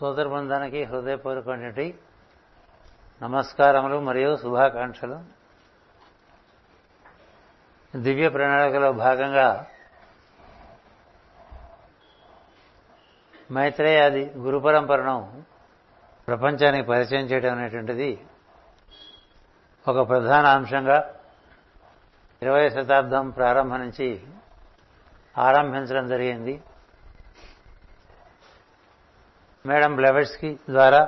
సోదర బృందానికి హృదయపూర్వకమైనటువంటి నమస్కారములు మరియు శుభాకాంక్షలు. దివ్య ప్రణాళికలో భాగంగా మైత్రేయాది గురు పరంపరను ప్రపంచానికి పరిచయం చేయడం అనేటువంటిది ఒక ప్రధాన అంశంగా ఇరవై శతాబ్దం ప్రారంభం నుంచి ఆరంభించడం జరిగింది. మేడం బ్లెవెట్స్కి ద్వారా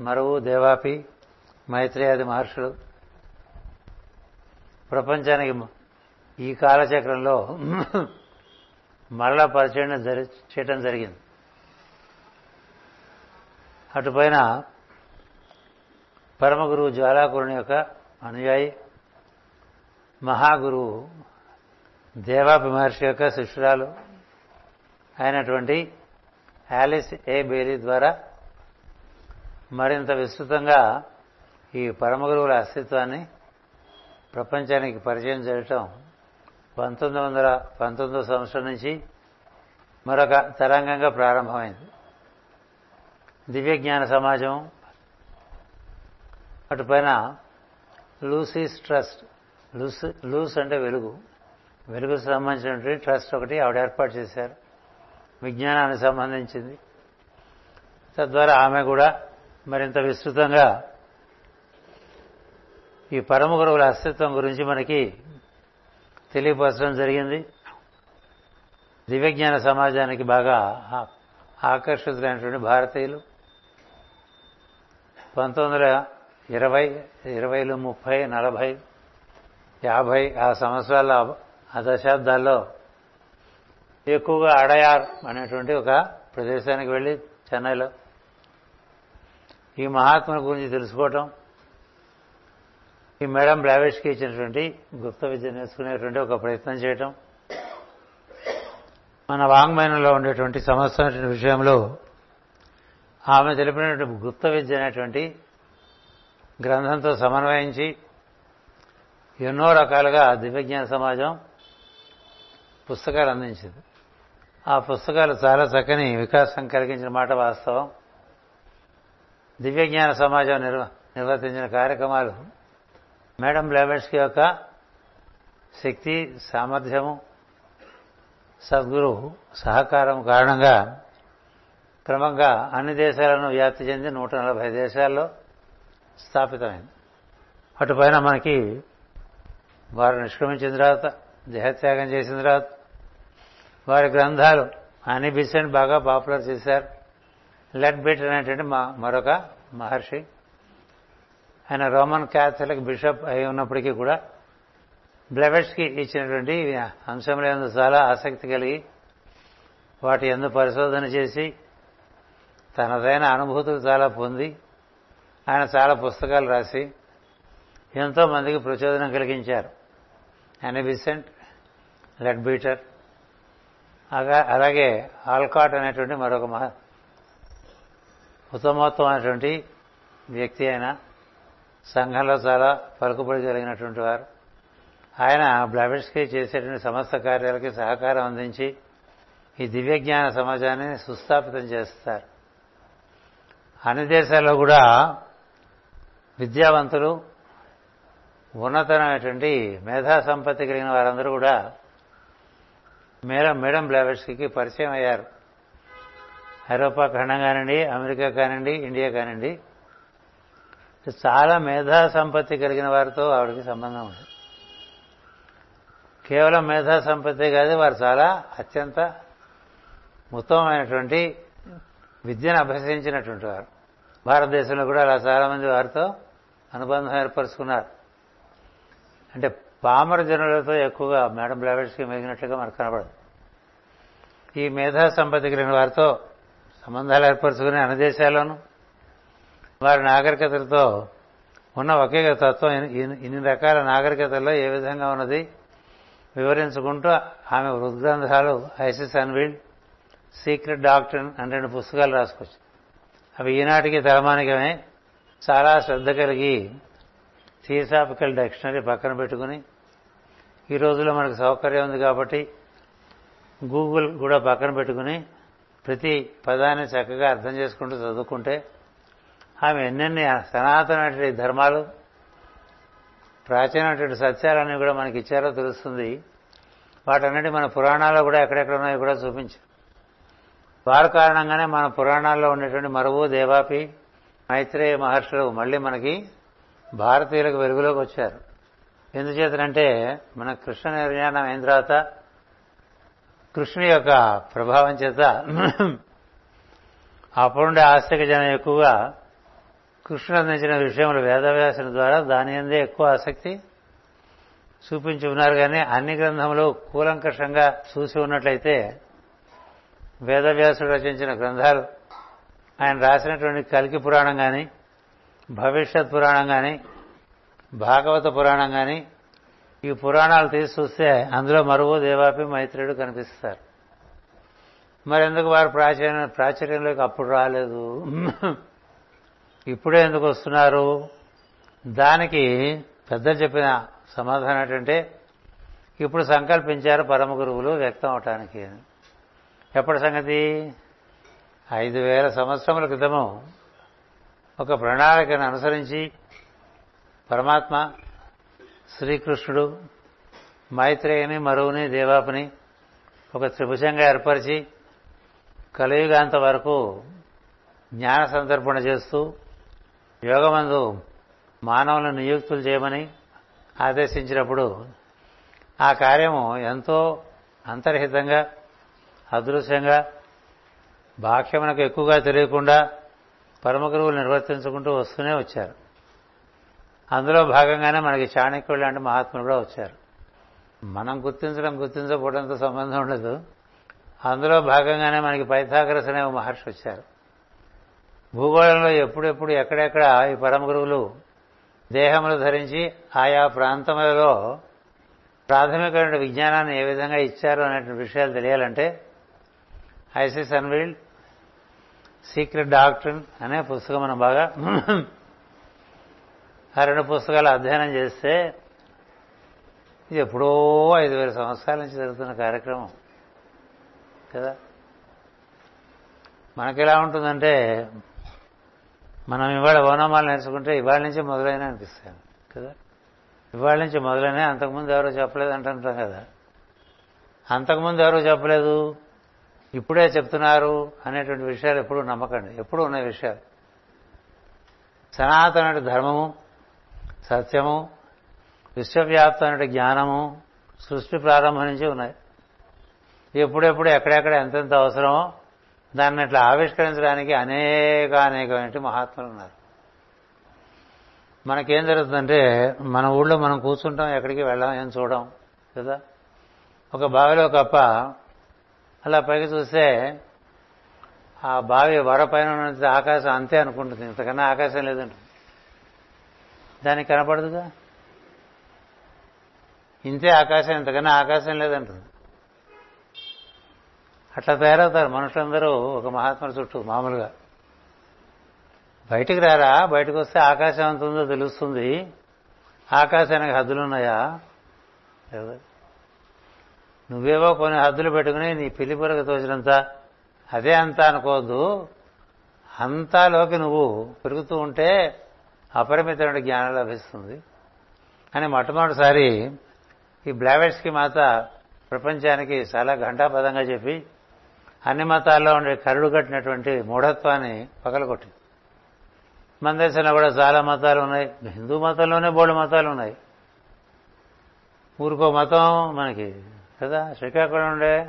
మరువు దేవాపి మైత్రేయాది మహర్షులు. ప్రపంచానికి ఈ కాలచక్రంలో మరలా పరిచయం చేయడం జరిగింది. అటుపైన పరమగురువు జ్వాలాకురుని యొక్క అనుయాయి మహాగురువు దేవాపి మహర్షి యొక్క శిష్యురాలు అయినటువంటి యాలిస్ ఏ బేలీ ద్వారా మరింత విస్తృతంగా ఈ పరమ గురువుల అస్తిత్వాన్ని ప్రపంచానికి పరిచయం చేయటం పంతొమ్మిది వందల పంతొమ్మిదో సంవత్సరం నుంచి మరొక తరంగంగా ప్రారంభమైంది. దివ్య జ్ఞాన సమాజం అటుపైన లూసీస్ ట్రస్ట్ లూస్ లూస్ అంటే వెలుగు. వెలుగుకు సంబంధించినటువంటి ట్రస్ట్ ఒకటి ఆవిడ ఏర్పాటు చేశారు. విజ్ఞానానికి సంబంధించింది. తద్వారా ఆమె కూడా మరింత విస్తృతంగా ఈ పరమ గురువుల అస్తిత్వం గురించి మనకి తెలియపరచడం జరిగింది. దివ్యజ్ఞాన సమాజానికి బాగా ఆకర్షితులైనటువంటి భారతీయులు. పంతొమ్మిది వందల ఇరవై ఇరవైలు ముప్పై నలభై యాభై ఆ సంవత్సరాల ఆ దశాబ్దాల్లో ఎక్కువగా అడయార్ అనేటువంటి ఒక ప్రదేశానికి వెళ్ళి చెన్నైలో ఈ మహాత్మ గురించి తెలుసుకోవటం ఈ మేడం బ్లావేష్కి ఇచ్చినటువంటి గుప్త విద్య నేర్చుకునేటువంటి ఒక ప్రయత్నం చేయటం మన వాంగ్మయంలో ఉండేటువంటి సమస్య విషయంలో ఆమె తెలిపినటువంటి గుప్త విద్య అనేటువంటి గ్రంథంతో సమన్వయించి ఎన్నో రకాలుగా దివ్యజ్ఞాన సమాజం పుస్తకాలు అందించింది. ఆ పుస్తకాలు చాలా చక్కని వికాసం కలిగించిన మాట వాస్తవం. దివ్యజ్ఞాన సమాజం నిర్వ నిర్వర్తించిన కార్యక్రమాలు. మేడం బ్లావెట్స్కి యొక్క శక్తి సామర్థ్యము సద్గురు సహకారం కారణంగా క్రమంగా అన్ని దేశాలను వ్యాప్తి చెంది నూట నలభై దేశాల్లో స్థాపితమైంది. అటుపైన మనకి వారు నిష్క్రమించిన తర్వాత దేహత్యాగం చేసిన తర్వాత వారి గ్రంథాలు హనీ బిసెంట్ బాగా పాపులర్ చేశారు. లెడ్ బిట్ అనేటువంటి మా మరొక మహర్షి. ఆయన రోమన్ క్యాథలిక్ బిషప్ అయి ఉన్నప్పటికీ కూడా బ్లెవెట్స్కి ఇచ్చినటువంటి అంశంలో ఎందు చాలా ఆసక్తి కలిగి వాటి ఎందు పరిశోధన చేసి తనదైన అనుభూతులు చాలా పొంది ఆయన చాలా పుస్తకాలు రాసి ఎంతో మందికి ప్రచోదనం కలిగించారు. అని విసెంట్ లెడ్ బీటర్ అలాగే ఆల్కాట్ అనేటువంటి మరొక మహా ఉత్తమోత్తమైనటువంటి వ్యక్తి అయిన సంఘంలో చాలా పలుకుబడి కలిగినటువంటి వారు. ఆయన బ్లాబెట్స్కి చేసేటువంటి సమస్త కార్యాలకి సహకారం అందించి ఈ దివ్యజ్ఞాన సమాజాన్ని సుస్థాపితం చేస్తారు. అన్ని దేశాల్లో కూడా విద్యావంతులు ఉన్నతమైనటువంటి మేధా సంపత్తి కలిగిన వారందరూ కూడా మేడం మేడం బ్లావెట్స్కి పరిచయం అయ్యారు. ఐరోపా ఖండం కానివ్వండి అమెరికా కానివ్వండి ఇండియా కానివ్వండి. చాలా మేధా సంపత్తి కలిగిన వారితో ఆవిడకి సంబంధం ఉంది. కేవలం మేధా సంపత్తి కాదు వారు చాలా అత్యంత ఉత్తమమైనటువంటి విద్యను అభ్యసించినటువంటి వారు. భారతదేశంలో కూడా అలా చాలామంది వారితో అనుబంధం ఏర్పరుచుకున్నారు. అంటే పామర జనులతో ఎక్కువగా మేడం బ్లావెట్స్కి మెగినట్లుగా మనకు కనబడదు. ఈ మేధా సంపత్తి కలిగిన వారితో సంబంధాలు ఏర్పరచుకుని అన్ని దేశాల్లోనూ వారి నాగరికతలతో ఉన్న ఒకే తత్వం ఇన్ని రకాల నాగరికతల్లో ఏ విధంగా ఉన్నది వివరించుకుంటూ ఆమె హృద్గ్రంథాలు ఐసిస్ అన్వీల్డ్ సీక్రెట్ డాక్టర్ అని రెండు పుస్తకాలు రాసుకొచ్చు అవి ఈనాటికి తలమానికమే చాలా శ్రద్ధ కలిగి థియోసాఫికల్ డిక్షనరీ పక్కన పెట్టుకుని ఈ రోజుల్లో మనకు సౌకర్యం ఉంది కాబట్టి గూగుల్ కూడా పక్కన పెట్టుకుని ప్రతి పదాన్ని చక్కగా అర్థం చేసుకుంటూ చదువుకుంటే ఆమె ఎన్నెన్ని సనాతనటువంటి ధర్మాలు ప్రాచీనటువంటి సత్యాలన్నీ కూడా మనకి ఇచ్చారో తెలుస్తుంది. వాటన్నిటి మన పురాణాల్లో కూడా ఎక్కడెక్కడ ఉన్నాయో కూడా చూపించారు వారి కారణంగానే మన పురాణాల్లో ఉండేటువంటి మరువు దేవాపి మైత్రేయ మహర్షులు మళ్ళీ మనకి భారతీయులకు వెలుగులోకి వచ్చారు. ఎందుచేతనంటే మన కృష్ణ నిర్యాణం అయిన తర్వాత కృష్ణుని యొక్క ప్రభావం చేత అప్పుడుండే ఆస్తిక జనం ఎక్కువగా కృష్ణుడు అందించిన విషయములు వేదవ్యాసం ద్వారా దాని అందే ఎక్కువ ఆసక్తి చూపించి ఉన్నారు కానీ అన్ని గ్రంథములు కూలంకషంగా చూసి ఉన్నట్లయితే వేదవ్యాసుడు రచించిన గ్రంథాలు ఆయన రాసినటువంటి కలికి పురాణం కానీ భవిష్యత్ పురాణం కానీ భాగవత పురాణం కానీ ఈ పురాణాలు తీసి చూస్తే అందులో మరువు దేవాపి మైత్రుడు కనిపిస్తారు. మరి ఎందుకు వారు ప్రాచీన ప్రాచుర్యంలోకి అప్పుడు రాలేదు? ఇప్పుడే ఎందుకు వస్తున్నారు? దానికి పెద్దలు చెప్పిన సమాధానం ఏంటంటే ఇప్పుడు సంకల్పించారు పరమ గురువులు వ్యక్తం అవటానికి. ఎప్పటి సంగతి? ఐదు వేల సంవత్సరముల క్రితము. ఒక ప్రణాళికను అనుసరించి పరమాత్మ శ్రీకృష్ణుడు మైత్రేయని మరువుని దేవాపుని ఒక త్రిభుజంగా ఏర్పరిచి కలియుగాంత వరకు జ్ఞాన సందర్పణ చేస్తూ యోగమందు మానవులను నియుక్తులు చేయమని ఆదేశించినప్పుడు ఆ కార్యము ఎంతో అంతర్హితంగా అదృశ్యంగా బాహ్యమునకు ఎక్కువగా తెలియకుండా పరమ గురువులు నిర్వర్తించుకుంటూ వస్తూనే వచ్చారు. అందులో భాగంగానే మనకి చాణక్యుడు లాంటి మహాత్ములు కూడా వచ్చారు. మనం గుర్తించడం గుర్తించకపోవడంతో సంబంధం ఉండదు. అందులో భాగంగానే మనకి పైథాగరస్ అనే మహర్షి వచ్చారు. భూగోళంలో ఎప్పుడెప్పుడు ఎక్కడెక్కడ ఈ పరమ గురువులు దేహములు ధరించి ఆయా ప్రాంతములలో ప్రాథమికమైన విజ్ఞానాన్ని ఏ విధంగా ఇచ్చారు అనేటువంటి విషయాలు తెలియాలంటే ఐసిస్ అన్వీల్డ్ సీక్రెట్ డాక్టర్ అనే పుస్తకం మనం బాగా ఆ రెండు పుస్తకాలు అధ్యయనం చేస్తే ఇది ఎప్పుడో ఐదు వేల సంవత్సరాల నుంచి జరుగుతున్న కార్యక్రమం. కదా? మనకెలా ఉంటుందంటే మనం ఇవాళ ఓనామాలు నేర్చుకుంటే ఇవాళ నుంచి మొదలైన అనిపిస్తాను కదా? ఇవాళ నుంచి మొదలైన అంతకుముందు ఎవరో చెప్పలేదు అంటుంటాం కదా. అంతకుముందు ఎవరో చెప్పలేదు. ఇప్పుడే చెప్తున్నారు అనేటువంటి విషయాలు ఎప్పుడు నమ్మకండి. ఎప్పుడు ఉన్న విషయాలు. సనాతన ధర్మము సత్యము విశ్వవ్యాప్తమైన జ్ఞానము సృష్టి ప్రారంభం నుంచి ఉన్నాయి. ఎప్పుడెప్పుడు ఎక్కడెక్కడ ఎంతెంత అవసరమో దాన్ని ఇట్లా ఆవిష్కరించడానికి అనేక అనేకమైన మహాత్ములు ఉన్నారు. మనకేం జరుగుతుందంటే మన ఊళ్ళో మనం కూర్చుంటాం ఎక్కడికి వెళ్ళాం ఏం చూడం కదా? ఒక బావిలో కప్ప అలా పైకి చూస్తే ఆ బావి వరపైన ఉన్నది ఆకాశం అంతే అనుకుంటుంది. ఇంతకన్నా ఆకాశం లేదంటుంది దానికి కనపడదుగా? ఇంతే ఆకాశం ఇంతకన్నా ఆకాశం లేదంటుంది. అట్లా తయారవుతారు మనుషులందరూ ఒక మహాత్ముల చుట్టూ మామూలుగా. బయటికి రారా? బయటకు వస్తే ఆకాశం ఎంత ఉందో తెలుస్తుంది. ఆకాశానికి హద్దులున్నాయా లేదా నువ్వేవో కొన్ని హద్దులు పెట్టుకుని నీ పిల్లి పురకు తోచినంత అదే అంతా అనుకోవద్దు. అంతాలోకి నువ్వు పెరుగుతూ ఉంటే అపరిమితమైన జ్ఞానం లభిస్తుంది. అని మొట్టమొదటిసారి ఈ బ్లావెట్స్కి మాత ప్రపంచానికి చాలా ఘంటాపదంగా చెప్పి అన్ని మతాల్లో ఉండే కరుడు కట్టినటువంటి మూఢత్వాన్ని పగలగొట్టింది. మన దేశంలో కూడా చాలా మతాలు ఉన్నాయి. హిందూ మతంలోనే బోళ్ళు మతాలు ఉన్నాయి. ఊరికో మతం మనకి కదా? శ్రీకాకుళం ఉండే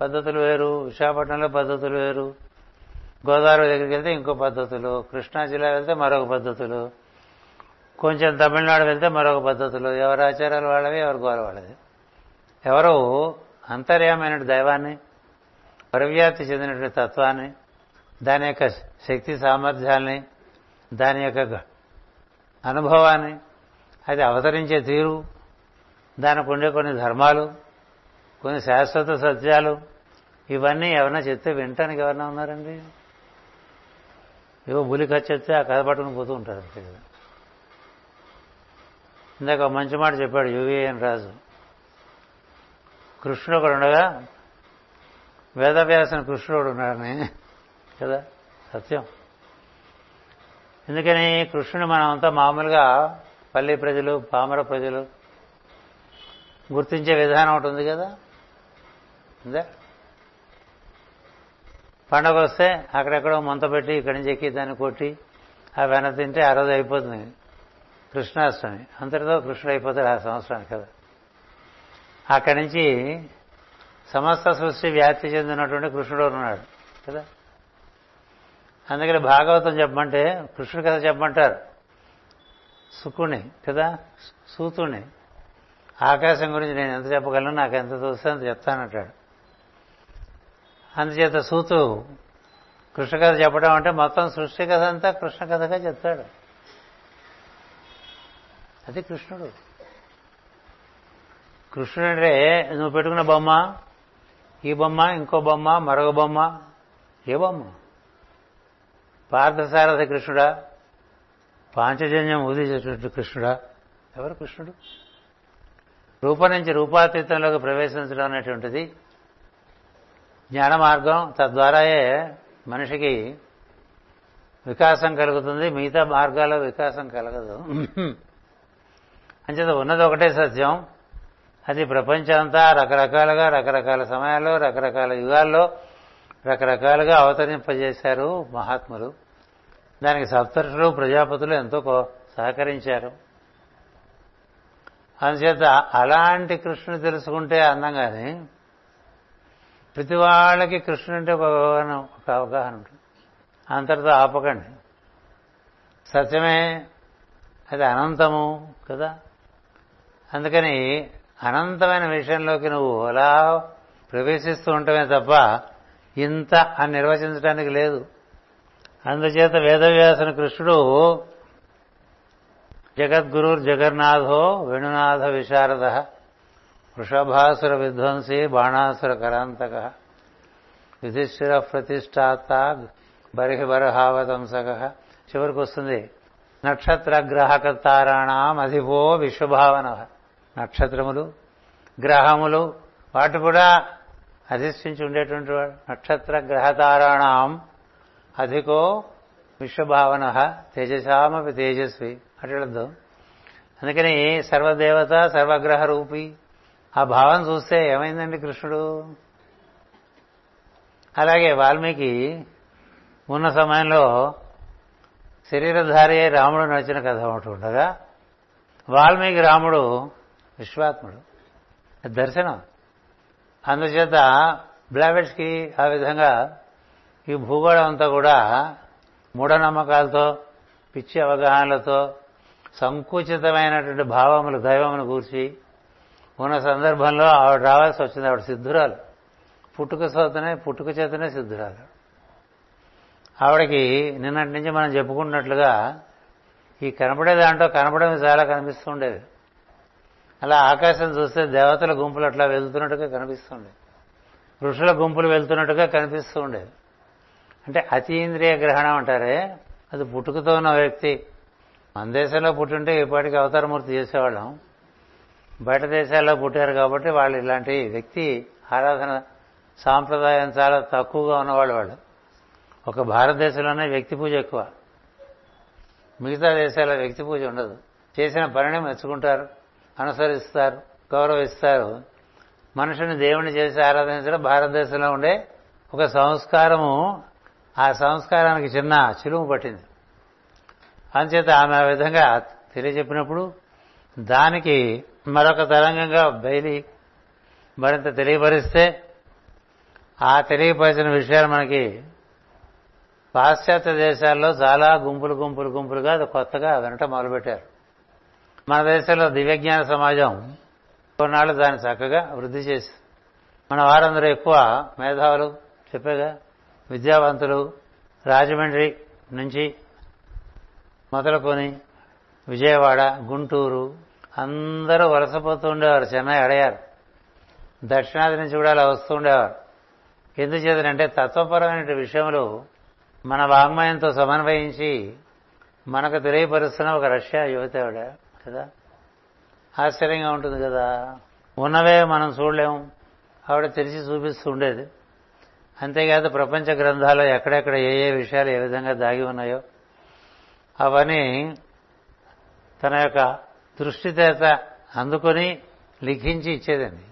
పద్ధతులు వేరు విశాఖపట్నంలో పద్ధతులు వేరు గోదావరి దగ్గరికి వెళ్తే ఇంకో పద్ధతులు కృష్ణా జిల్లా వెళ్తే మరొక పద్ధతులు కొంచెం తమిళనాడు వెళ్తే మరొక పద్ధతులు ఎవరి ఆచారాలు వాళ్ళవి ఎవరి గోల వాళ్ళది. ఎవరు అంతర్యమైన దైవాన్ని పరివ్యాప్తి చెందినటువంటి తత్వాన్ని దాని యొక్క శక్తి సామర్థ్యాల్ని దాని యొక్క అనుభవాన్ని అది అవతరించే తీరు దానికి ఉండే కొన్ని ధర్మాలు కొన్ని శాశ్వత సత్యాలు ఇవన్నీ ఎవరైనా చెప్తే వినటానికి ఎవరైనా ఉన్నారండి? ఏవో బులి ఖర్చు చెప్తే ఆ కథ పట్టుకుని పోతూ ఉంటారు అంతే కదా. ఇందాక మంచి మాట చెప్పాడు యువిఎన్ రాజు. కృష్ణుడు ఒకడు ఉండగా వేదవ్యాసన కృష్ణుడు ఉన్నాడని కదా? సత్యం. ఎందుకని కృష్ణుని మనం అంతా మామూలుగా పల్లె ప్రజలు పామర ప్రజలు గుర్తించే విధానం ఒకటి ఉంది కదా? ఉందా పండగ వస్తే అక్కడెక్కడో మంత పెట్టి ఇక్కడి నుంచి ఎక్కి దాన్ని కొట్టి ఆ వెన తింటే ఆ రోజు అయిపోతుంది కృష్ణాష్టమి. అంతటితో కృష్ణుడు అయిపోతాడు ఆ సంవత్సరానికి కదా. అక్కడి నుంచి సమస్త సృష్టి వ్యాప్తి చెందినటువంటి కృష్ణుడు ఉన్నాడు కదా. అందుకని భాగవతం చెప్పమంటే కృష్ణుడు కథ చెప్పమంటారు. సుకుని కదా సూతుని ఆకాశం గురించి నేను ఎంత చెప్పగలను నాకు ఎంత చూస్తే అంత చెప్తానంటాడు. అందుచేత సూతు కృష్ణ కథ చెప్పడం అంటే మొత్తం సృష్టి కథ అంతా కృష్ణ కథగా చెప్తాడు. అది కృష్ణుడు. కృష్ణుడు అంటే నువ్వు పెట్టుకున్న బొమ్మ ఈ బొమ్మ ఇంకో బొమ్మ మరొక బొమ్మ ఏ బొమ్మ? పార్థసారథ కృష్ణుడా పాంచజన్యం ఊదించేటువంటి కృష్ణుడా ఎవరు కృష్ణుడు? రూపం నుంచి రూపాతీతంలోకి ప్రవేశించడం అనేటువంటిది జ్ఞాన మార్గం తద్వారాయే మనిషికి వికాసం కలుగుతుంది. మిగతా మార్గాల్లో వికాసం కలగదు. అంచేత ఉన్నది ఒకటే సత్యం. అది ప్రపంచమంతా రకరకాలుగా రకరకాల సమయాల్లో రకరకాల యుగాల్లో రకరకాలుగా అవతరింపజేశారు మహాత్ములు. దానికి సప్తరుషులు ప్రజాపతులు ఎంతో సహకరించారు. అందుచేత అలాంటి కృష్ణుని తెలుసుకుంటే అందం కానీ ప్రతి వాళ్ళకి కృష్ణుడు అంటే ఒక అవగాహన ఒక అవగాహన ఉంటుంది. అంతటితో ఆపకండి. సత్యమే అది అనంతము కదా? అందుకని అనంతమైన విషయంలోకి నువ్వు అలా ప్రవేశిస్తూ ఉండటమే తప్ప ఇంత అని నిర్వచించడానికి లేదు. అందుచేత వేదవ్యాసన కృష్ణుడు జగద్గురు జగన్నాథో వేణునాథ విశారద వృషభాసుర విధ్వంసి బాణాసుర కరాంతక యుధిష్ఠిర ప్రతిష్టాత బరిహిబరహావతంసక. చివరికి వస్తుంది నక్షత్ర గ్రహక తారాణం అధిపో విశ్వభావన నక్షత్రములు గ్రహములు వాటి కూడా అధిష్ఠించి ఉండేటువంటి వాడు. నక్షత్ర గ్రహతారాణం అధికో విశ్వభావన తేజసామపి తేజస్వి. అట్లద్దు అందుకని సర్వదేవత సర్వగ్రహ రూపి ఆ భావం చూస్తే ఏమైందండి కృష్ణుడు? అలాగే వాల్మీకి ఉన్న సమయంలో శరీరధారి రాముడు నడిచిన కథ ఒకటి ఉండగా వాల్మీకి రాముడు విశ్వాత్ముడు. దర్శనం. అందుచేత బ్లావెట్స్కి ఆ విధంగా ఈ భూగోళం అంతా కూడా మూఢనమ్మకాలతో పిచ్చి అవగాహనలతో సంకుచితమైనటువంటి భావములు దైవమును కూర్చి ఉన్న సందర్భంలో ఆవిడ రావాల్సి వచ్చింది. ఆవిడ సిద్ధురాలు. పుట్టుక సోతనే పుట్టుక చేతనే సిద్ధురాలు. ఆవిడకి నిన్నటి నుంచి మనం చెప్పుకున్నట్లుగా ఈ కనపడే దాంట్లో కనబడమే చాలా కనిపిస్తుండేది. అలా ఆకాశం చూస్తే దేవతల గుంపులు అట్లా వెళ్తున్నట్టుగా కనిపిస్తుండేవి ఋషుల గుంపులు వెళ్తున్నట్టుగా కనిపిస్తూ ఉండేది అంటే అతీంద్రియ గ్రహణం అంటారే అది పుట్టుకతో ఉన్న వ్యక్తి. మన దేశంలో పుట్టుంటే ఇప్పటికి అవతారమూర్తి చేసేవాళ్ళం. బయట దేశాల్లో పుట్టారు కాబట్టి వాళ్ళు ఇలాంటి వ్యక్తి ఆరాధన సాంప్రదాయం చాలా తక్కువగా ఉన్నవాళ్ళు వాళ్ళు. ఒక భారతదేశంలోనే వ్యక్తి పూజ ఎక్కువ. మిగతా దేశాల్లో వ్యక్తి పూజ ఉండదు. చేసిన పనిని మెచ్చుకుంటారు అనుసరిస్తారు గౌరవిస్తారు. మనుషుని దేవుని చేసి ఆరాధించడం భారతదేశంలో ఉండే ఒక సంస్కారము. ఆ సంస్కారానికి చిన్న చిలుము పట్టింది. అంచేత ఆమె ఆ విధంగా తెలియజెప్పినప్పుడు దానికి మరొక తరంగంగా బయలి మరింత తెలియపరిస్తే ఆ తెలియపరిచిన విషయాలు మనకి పాశ్చాత్య దేశాల్లో చాలా గుంపులు గుంపులు గుంపులుగా అది కొత్తగా వినటం మొదలుపెట్టారు. మన దేశంలో దివ్యజ్ఞాన సమాజం కొన్నాళ్ళు దాన్ని చక్కగా వృద్ధి చేసి మన వారందరూ ఎక్కువ మేధావులు చెప్పేగా విద్యావంతులు రాజమండ్రి నుంచి మొదలుకొని విజయవాడ గుంటూరు అందరూ వలసపోతూ ఉండేవారు చెన్నై అడయారు దక్షిణాది నుంచి కూడా అలా వస్తూ ఉండేవారు. ఎందుచేతనంటే తత్వపరమైన విషయంలో మన వాంగ్మయంతో సమన్వయించి మనకు తెలియపరుస్తున్న ఒక రష్యా యువత ఆవిడ కదా? ఆశ్చర్యంగా ఉంటుంది కదా? ఉన్నవే మనం చూడలేము. ఆవిడ తెరిచి చూపిస్తూ ఉండేది. అంతేకాదు ప్రపంచ గ్రంథాల్లో ఎక్కడెక్కడ ఏ ఏ విషయాలు ఏ విధంగా దాగి ఉన్నాయో అవన్నీ తన యొక్క దృష్టితేత అందుకొని లిఖించి ఇచ్చేదండి.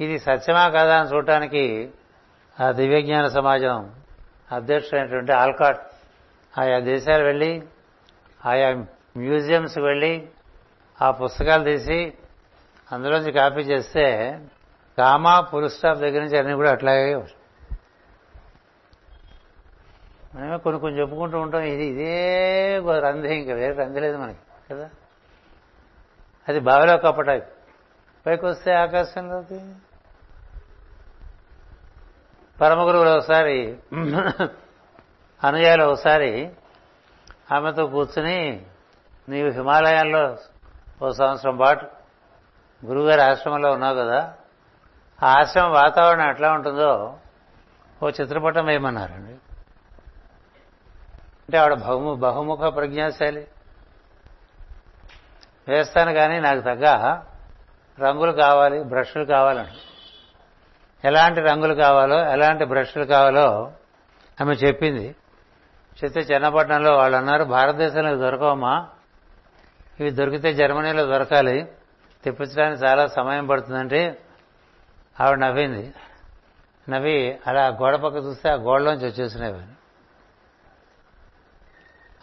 ఇది సత్యమా కాదా అని చూడటానికి ఆ దివ్యజ్ఞాన సమాజం అధ్యక్షుడైనటువంటి ఆల్కాట్ ఆయా దేశాలు వెళ్ళి ఆయా మ్యూజియంస్ వెళ్ళి ఆ పుస్తకాలు తీసి అందులోంచి కాపీ చేస్తే కామా ఫుల్ స్టాప్ దగ్గర నుంచి అన్నీ కూడా అట్లాగే మనమే కొన్ని కొన్ని చెప్పుకుంటూ ఉంటాం ఇది ఇదే రంధి ఇంకా వేరే రంధి లేదు మనకి కదా? అది బావిలో కప్పటాయి. పైకి వస్తే ఆకాశంలోకి పరమగురువులు ఒకసారి అనుయాలు ఒకసారి ఆమెతో కూర్చుని నీవు హిమాలయాల్లో ఓ సంవత్సరం పాటు గురువుగారి ఆశ్రమంలో ఉన్నావు కదా ఆ ఆశ్రమం వాతావరణం ఎట్లా ఉంటుందో ఓ చిత్రపటం వేయమన్నారండి. అంటే ఆవిడ బహుము బహుముఖ ప్రజ్ఞాశాలి. వేస్తాను కానీ నాకు తగ్గ రంగులు కావాలి బ్రష్లు కావాలండి ఎలాంటి రంగులు కావాలో ఎలాంటి బ్రష్లు కావాలో ఆమె చెప్పింది. చెప్తే చిన్నపట్నంలో వాళ్ళు అన్నారు భారతదేశంలో దొరకవమ్మా. ఇవి దొరికితే జర్మనీలో దొరకాలి. తెప్పించడానికి చాలా సమయం పడుతుందంటే ఆవిడ నవ్వింది. నవ్వి అలా గోడ పక్క చూస్తే ఆ గోడలోంచి వచ్చేసినవి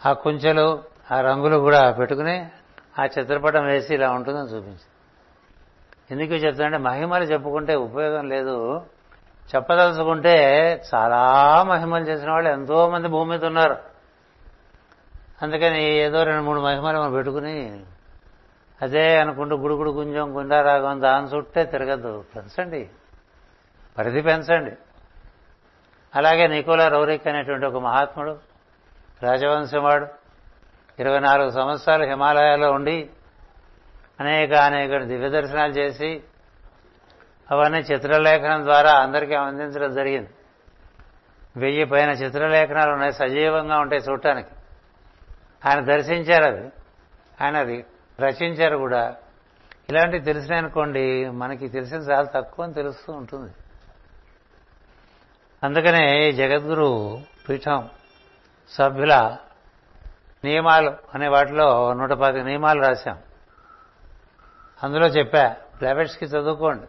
ఆ కుంచెలు ఆ రంగులు కూడా పెట్టుకుని ఆ చిత్రపటం వేసి ఇలా ఉంటుందని చూపించింది ఎందుకు చెప్తానంటే మహిమలు చెప్పుకుంటే ఉపయోగం లేదు. చెప్పదలుచుకుంటే చాలా మహిమలు చేసిన వాళ్ళు ఎంతో మంది భూమి మీద ఉన్నారు. అందుకని ఏదో రెండు మూడు మహిమలు మనం పెట్టుకుని అదే అనుకుంటూ గుడుగుడు గుంజం గుండారాగం దాని చుట్టే తిరగద్దు. పెంచండి. పరిధి పెంచండి. అలాగే నికోలా రౌరిక్ అనేటువంటి ఒక మహాత్ముడు రాజవంశం వాడు ఇరవై నాలుగు సంవత్సరాలు హిమాలయాల్లో ఉండి అనేక అనేక దివ్య దర్శనాలు చేసి అవన్నీ చిత్రలేఖనం ద్వారా అందరికీ అందించడం జరిగింది. వెయ్యి పైన చిత్రలేఖనాలు ఉన్నాయి సజీవంగా ఉంటాయి చూడటానికి. ఆయన దర్శించారు అది. ఆయన అది రచించారు కూడా. ఇలాంటివి తెలిసినాయనుకోండి మనకి తెలిసిన చాలా తక్కువ అని తెలుస్తూ ఉంటుంది. అందుకనే జగద్గురు పీఠం సభ్యుల నియమాలు అనే వాటిలో నూట పది నియమాలు రాశాం. అందులో చెప్పా ప్రైవేట్స్కి చదువుకోండి.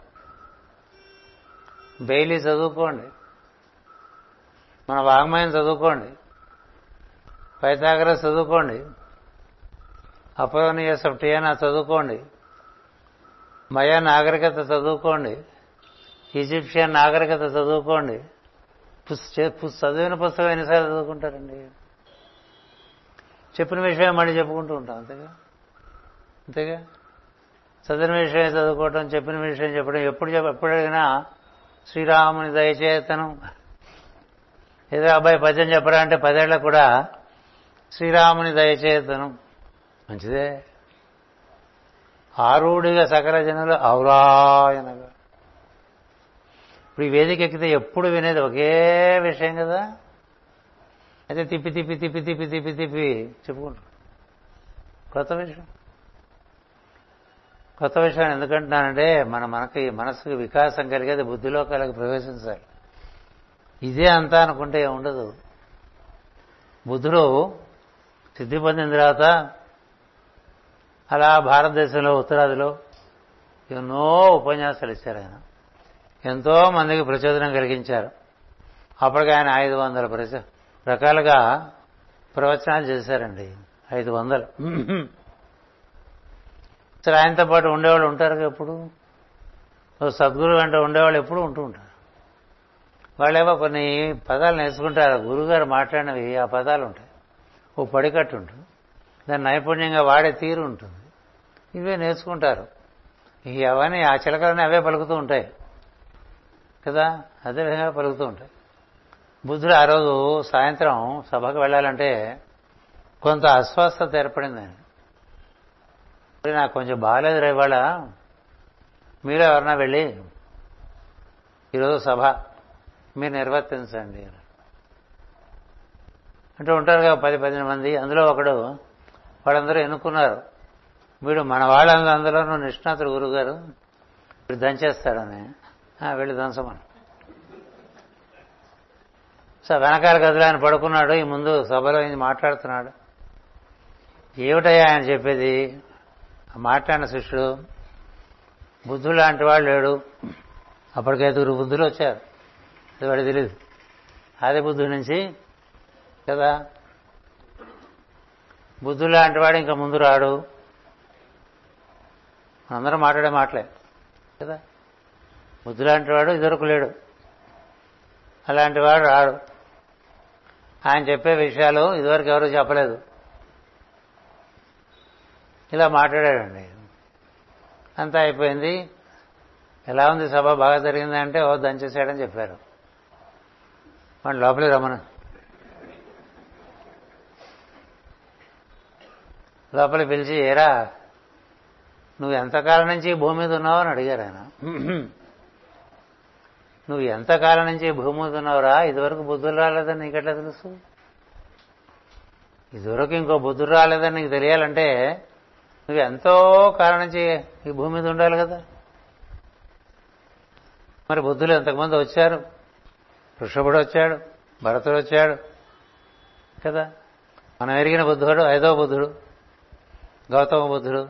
బెయిలీ చదువుకోండి. మన వాంగ్మయం చదువుకోండి. పైతాగరస్ చదువుకోండి. అపోనియస్ ఆఫ్ టియానా చదువుకోండి. మయా నాగరికత చదువుకోండి. ఈజిప్షియన్ నాగరికత చదువుకోండి. చదివిన పుస్తకం ఎన్నిసార్లు చదువుకుంటారండి? చెప్పిన విషయం మళ్ళీ చెప్పుకుంటూ ఉంటాం అంతేగా? అంతేగా? చదివిన విషయం చదువుకోవటం చెప్పిన విషయం చెప్పడం ఎప్పుడు ఎప్పుడైనా శ్రీరాముని దయచేతను ఏదో అబ్బాయి పద్యం చెప్పరా అంటే పదేళ్ళ కూడా శ్రీరాముని దయచేతను మంచిదే. ఆరుడిగా సకల జనులు ఔరాయనగా. ఇప్పుడు ఈ వేదిక ఎక్కితే ఎప్పుడు వినేది ఒకే విషయం కదా? అయితే తిప్పి తిప్పి తిప్పి తిప్పి తిప్పి తిప్పి చెప్పుకుంటాం కొత్త విషయం. కొత్త విషయాన్ని ఎందుకంటున్నానంటే మన మనకి మనసుకు వికాసం కలిగేది బుద్ధిలోకాలకు ప్రవేశించాలి ఇదే అంతా అనుకుంటే ఉండదు బుద్ధుడు సిద్ధి పొందిన తర్వాత అలా భారతదేశంలో ఉత్తరాదిలో ఎన్నో ఉపన్యాసాలు ఇచ్చారు ఆయన. ఎంతో మందికి ప్రచోదనం కలిగించారు. అప్పటికి ఆయన ఐదు వందల ప్రచ రకాలుగా ప్రవచనాలు చేశారండి. ఐదు వందలు. అసలు ఆయనతో పాటు ఉండేవాళ్ళు ఉంటారు ఎప్పుడు? సద్గురు వెంట ఉండేవాళ్ళు ఎప్పుడు ఉంటూ ఉంటారు. వాళ్ళేమో కొన్ని పదాలు నేర్చుకుంటారు గురుగారు మాట్లాడినవి ఆ పదాలు ఉంటాయి. ఓ పడికట్టు ఉంటుంది. దాన్ని నైపుణ్యంగా వాడే తీరు ఉంటుంది. ఇవే నేర్చుకుంటారు. ఇక అవన్నీ ఆ చిలకలన్నీ అవే పలుకుతూ ఉంటాయి. కదా? అదే విధంగా పలుకుతూ ఉంటాయి. బుద్ధుడు ఆ రోజు సాయంత్రం సభకు వెళ్ళాలంటే కొంత అస్వస్థత ఏర్పడింది. ఆయన నాకు కొంచెం బాగాలేదు రా ఇవాళ. మీరు ఎవరన్నా వెళ్ళి ఈరోజు సభ మీరు నిర్వర్తించండి. అంటే ఉంటారు కదా పది పదిహేను మంది. అందులో ఒకడు వాళ్ళందరూ ఎన్నుకున్నారు. వీడు మన వాళ్ళందరూ నిష్ణాతుడు గురుగారు వీడు దంచేస్తాడని. వెళ్ళి దంచమని. సో వెనకాల గదిలో ఆయన పడుకున్నాడు ఈ ముందు సభలో ఆయన మాట్లాడుతున్నాడు. ఏమిటయ్యా ఆయన చెప్పేది? మాట్లాడిన శిష్యుడు బుద్ధుడు లాంటి వాడు లేడు. అప్పటికైదుగురు బుద్ధులు వచ్చారు. అది వాడికి తెలియదు ఆది బుద్ధుడి నుంచి కదా? బుద్ధుడు లాంటి వాడు ఇంకా ముందు రాడు. అందరం మాట్లాడే మాటలే కదా? బుద్ధు లాంటి వాడు ఇదివరకు లేడు. అలాంటి వాడు రాడు. ఆయన చెప్పే విషయాలు ఇదివరకు ఎవరు చెప్పలేదు. ఇలా మాట్లాడాడండి. అంతా అయిపోయింది. ఎలా ఉంది సభ? బాగా జరిగిందంటే ఓ దంచేసాడని చెప్పారు. వాడు లోపలికి రమ్మను. లోపలికి పిలిచి ఏరా నువ్వు ఎంతకాలం నుంచి ఈ భూమి మీద ఉన్నావు? అని అడిగారు ఆయన. నువ్వు ఎంతకాలం నుంచి భూమి మీద ఉన్నావురా? ఇదివరకు బుద్ధులు రాలేదని నీకెట్లా తెలుసు? ఇదివరకు ఇంకో బుద్ధుడు రాలేదని నీకు తెలియాలంటే నువ్వు ఎంతో కాలం నుంచి ఈ భూమి మీద ఉండాలి కదా. మరి బుద్ధులు ఎంతకుమంది వచ్చారు? వృషభుడు వచ్చాడు భరతుడు వచ్చాడు కదా. మనం ఎరిగిన బుద్ధుడు ఐదవ బుద్ధుడు గౌతమ బుద్ధుడు.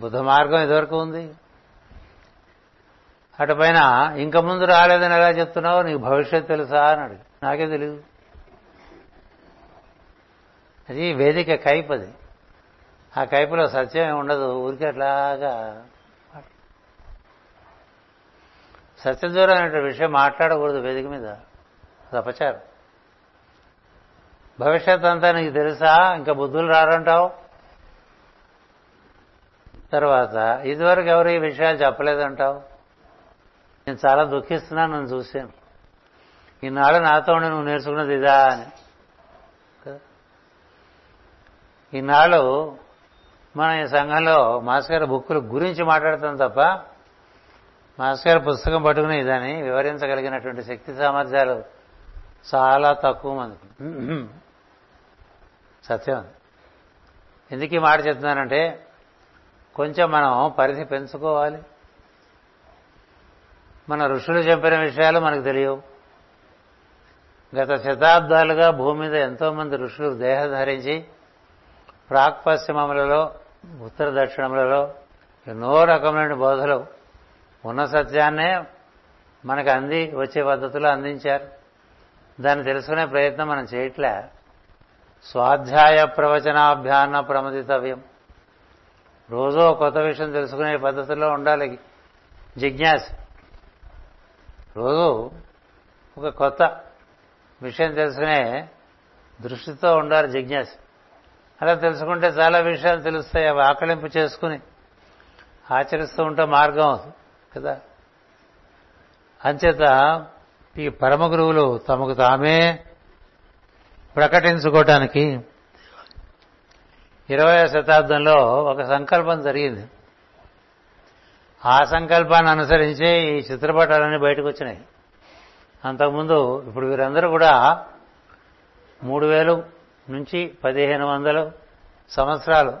బుద్ధ మార్గం ఇదివరకు ఉంది. అటుపైన ఇంక ముందు రాలేదని ఎలా చెప్తున్నావు నీకు భవిష్యత్ తెలుసా అని అడిగి. నాకే తెలియదు అది వేదిక కైపు అది. ఆ కైపులో సత్యం ఏమి ఉండదు. ఊరికి అట్లాగా సత్యదూరమైన విషయం మాట్లాడకూడదు వేదిక మీద. అది అపచారం. భవిష్యత్ అంతా నీకు తెలుసా? ఇంకా బుద్ధులు రారంటావు? తర్వాత ఇదివరకు ఎవరు ఈ విషయాలు చెప్పలేదంటావు? నేను చాలా దుఃఖిస్తున్నాను నన్ను చూశాను. ఈనాడు నాతో ఉండి నువ్వు నేర్చుకున్నది ఇదా అని. ఈనాడు మన ఈ సంఘంలో మాస్ గారి బుక్కుల గురించి మాట్లాడతాం తప్ప మాస్ గారి పుస్తకం పట్టుకుని ఇదని వివరించగలిగినటువంటి శక్తి సామర్థ్యాలు చాలా తక్కువ మందికి సత్యం. ఎందుకు ఈ మాట చెప్తున్నానంటే కొంచెం మనం పరిధి పెంచుకోవాలి. మన ఋషులు చెప్పిన విషయాలు మనకు తెలియవు. గత శతాబ్దాలుగా భూమి మీద ఎంతో మంది ఋషులు దేహ ధరించి ప్రాక్ పశ్చిమములలో ఉత్తర దక్షిణములలో ఎన్నో రకమైన బోధలు ఉన్న సత్యాన్నే మనకు అంది వచ్చే పద్ధతిలో అందించారు. దాన్ని తెలుసుకునే ప్రయత్నం మనం చేయట్లే. స్వాధ్యాయ ప్రవచనాభ్యాన ప్రమదితవ్యం. రోజో కొత్త విషయం తెలుసుకునే పద్ధతిలో ఉండాలి. జిజ్ఞాస. రోజు ఒక కొత్త విషయం తెలుసుకునే దృష్టితో ఉండాలి జిజ్ఞాస. అలా తెలుసుకుంటే చాలా విషయాలు తెలుస్తాయి అవి ఆకలింపు చేసుకుని ఆచరిస్తూ ఉంటే మార్గం అవుతుంది కదా? అంచేత ఈ పరమ గురువులు తమకు తామే ప్రకటించుకోవటానికి ఇరవై శతాబ్దంలో ఒక సంకల్పం జరిగింది. ఆ సంకల్పాన్ని అనుసరించే ఈ చిత్రపటాలన్నీ బయటకు వచ్చినాయి అంతకుముందు ఇప్పుడు వీరందరూ కూడా మూడు వేలు నుంచి పదిహేను వందలు సంవత్సరాలు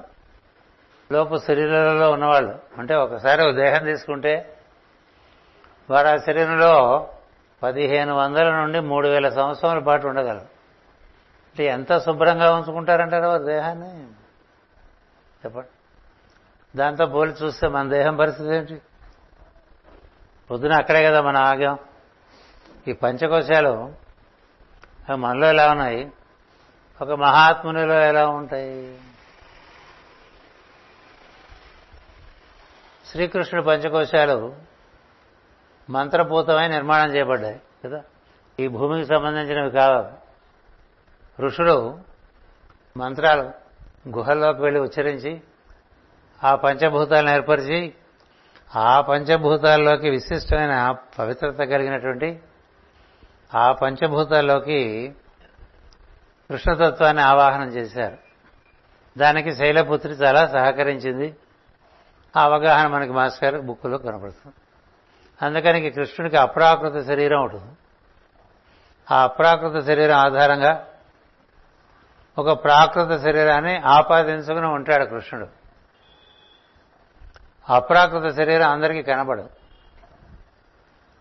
లోపు శరీరాలలో ఉన్నవాళ్ళు. అంటే ఒకసారి ఒక దేహం తీసుకుంటే వారు ఆ శరీరంలో పదిహేను వందల నుండి మూడు వేల సంవత్సరాల పాటు ఉండగలరు. అంటే ఎంత శుభ్రంగా ఉంచుకుంటారంటారు వారి దేహాన్ని? చెప్పండి. దాంతో పోలి చూస్తే మన దేహం పరిస్థితి ఏంటి? పొద్దున అక్కడే కదా మనం ఆగాం. ఈ పంచకోశాలు మనలో ఎలా ఉన్నాయి? ఒక మహాత్మునిలో ఎలా ఉంటాయి? శ్రీకృష్ణుడి పంచకోశాలు మంత్రపూతమై నిర్మాణం చేయబడ్డాయి కదా? ఈ భూమికి సంబంధించినవి కావాలి ఋషులు మంత్రాలు గుహల్లోకి వెళ్ళి ఉచ్చరించి ఆ పంచభూతాలను ఏర్పరిచి ఆ పంచభూతాల్లోకి విశిష్టమైన పవిత్రత కలిగినటువంటి ఆ పంచభూతాల్లోకి కృష్ణతత్వాన్ని ఆవాహనం చేశారు. దానికి శైలపుత్రి చాలా సహకరించింది. ఆ అవగాహన మనకి మాస్టర్ బుక్కులో కనపడుతుంది అందుకని కృష్ణుడికి అప్రాకృత శరీరం ఉంటుంది ఆ అప్రాకృత శరీరం ఆధారంగా ఒక ప్రాకృత శరీరాన్ని ఆపాదించుకుని ఉంటాడు కృష్ణుడు. అప్రాకృత శరీరం అందరికీ కనబడదు.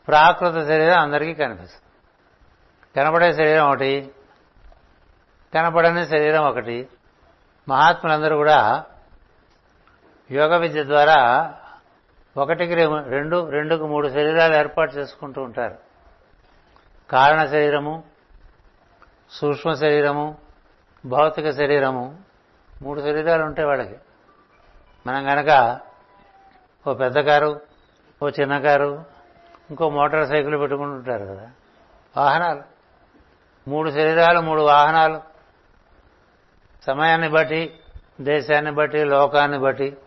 ప్రాకృత శరీరం అందరికీ కనిపిస్తుంది. కనపడే శరీరం ఒకటి కనపడని శరీరం ఒకటి. మహాత్ములందరూ కూడా యోగ విద్య ద్వారా ఒకటికి రెండు రెండుకు మూడు శరీరాలు ఏర్పాటు చేసుకుంటూ ఉంటారు. కారణ శరీరము సూక్ష్మ శరీరము భౌతిక శరీరము మూడు శరీరాలు ఉంటాయి వాళ్ళకి. మనం కనుక ఓ పెద్ద కారు ఓ చిన్న కారు ఇంకో మోటార్ సైకిల్ పెట్టుకుంటుంటారు కదా. వాహనాలు. మూడు శరీరాలు మూడు వాహనాలు. సమయాన్ని బట్టి దేశాన్ని బట్టి లోకాన్ని బట్టి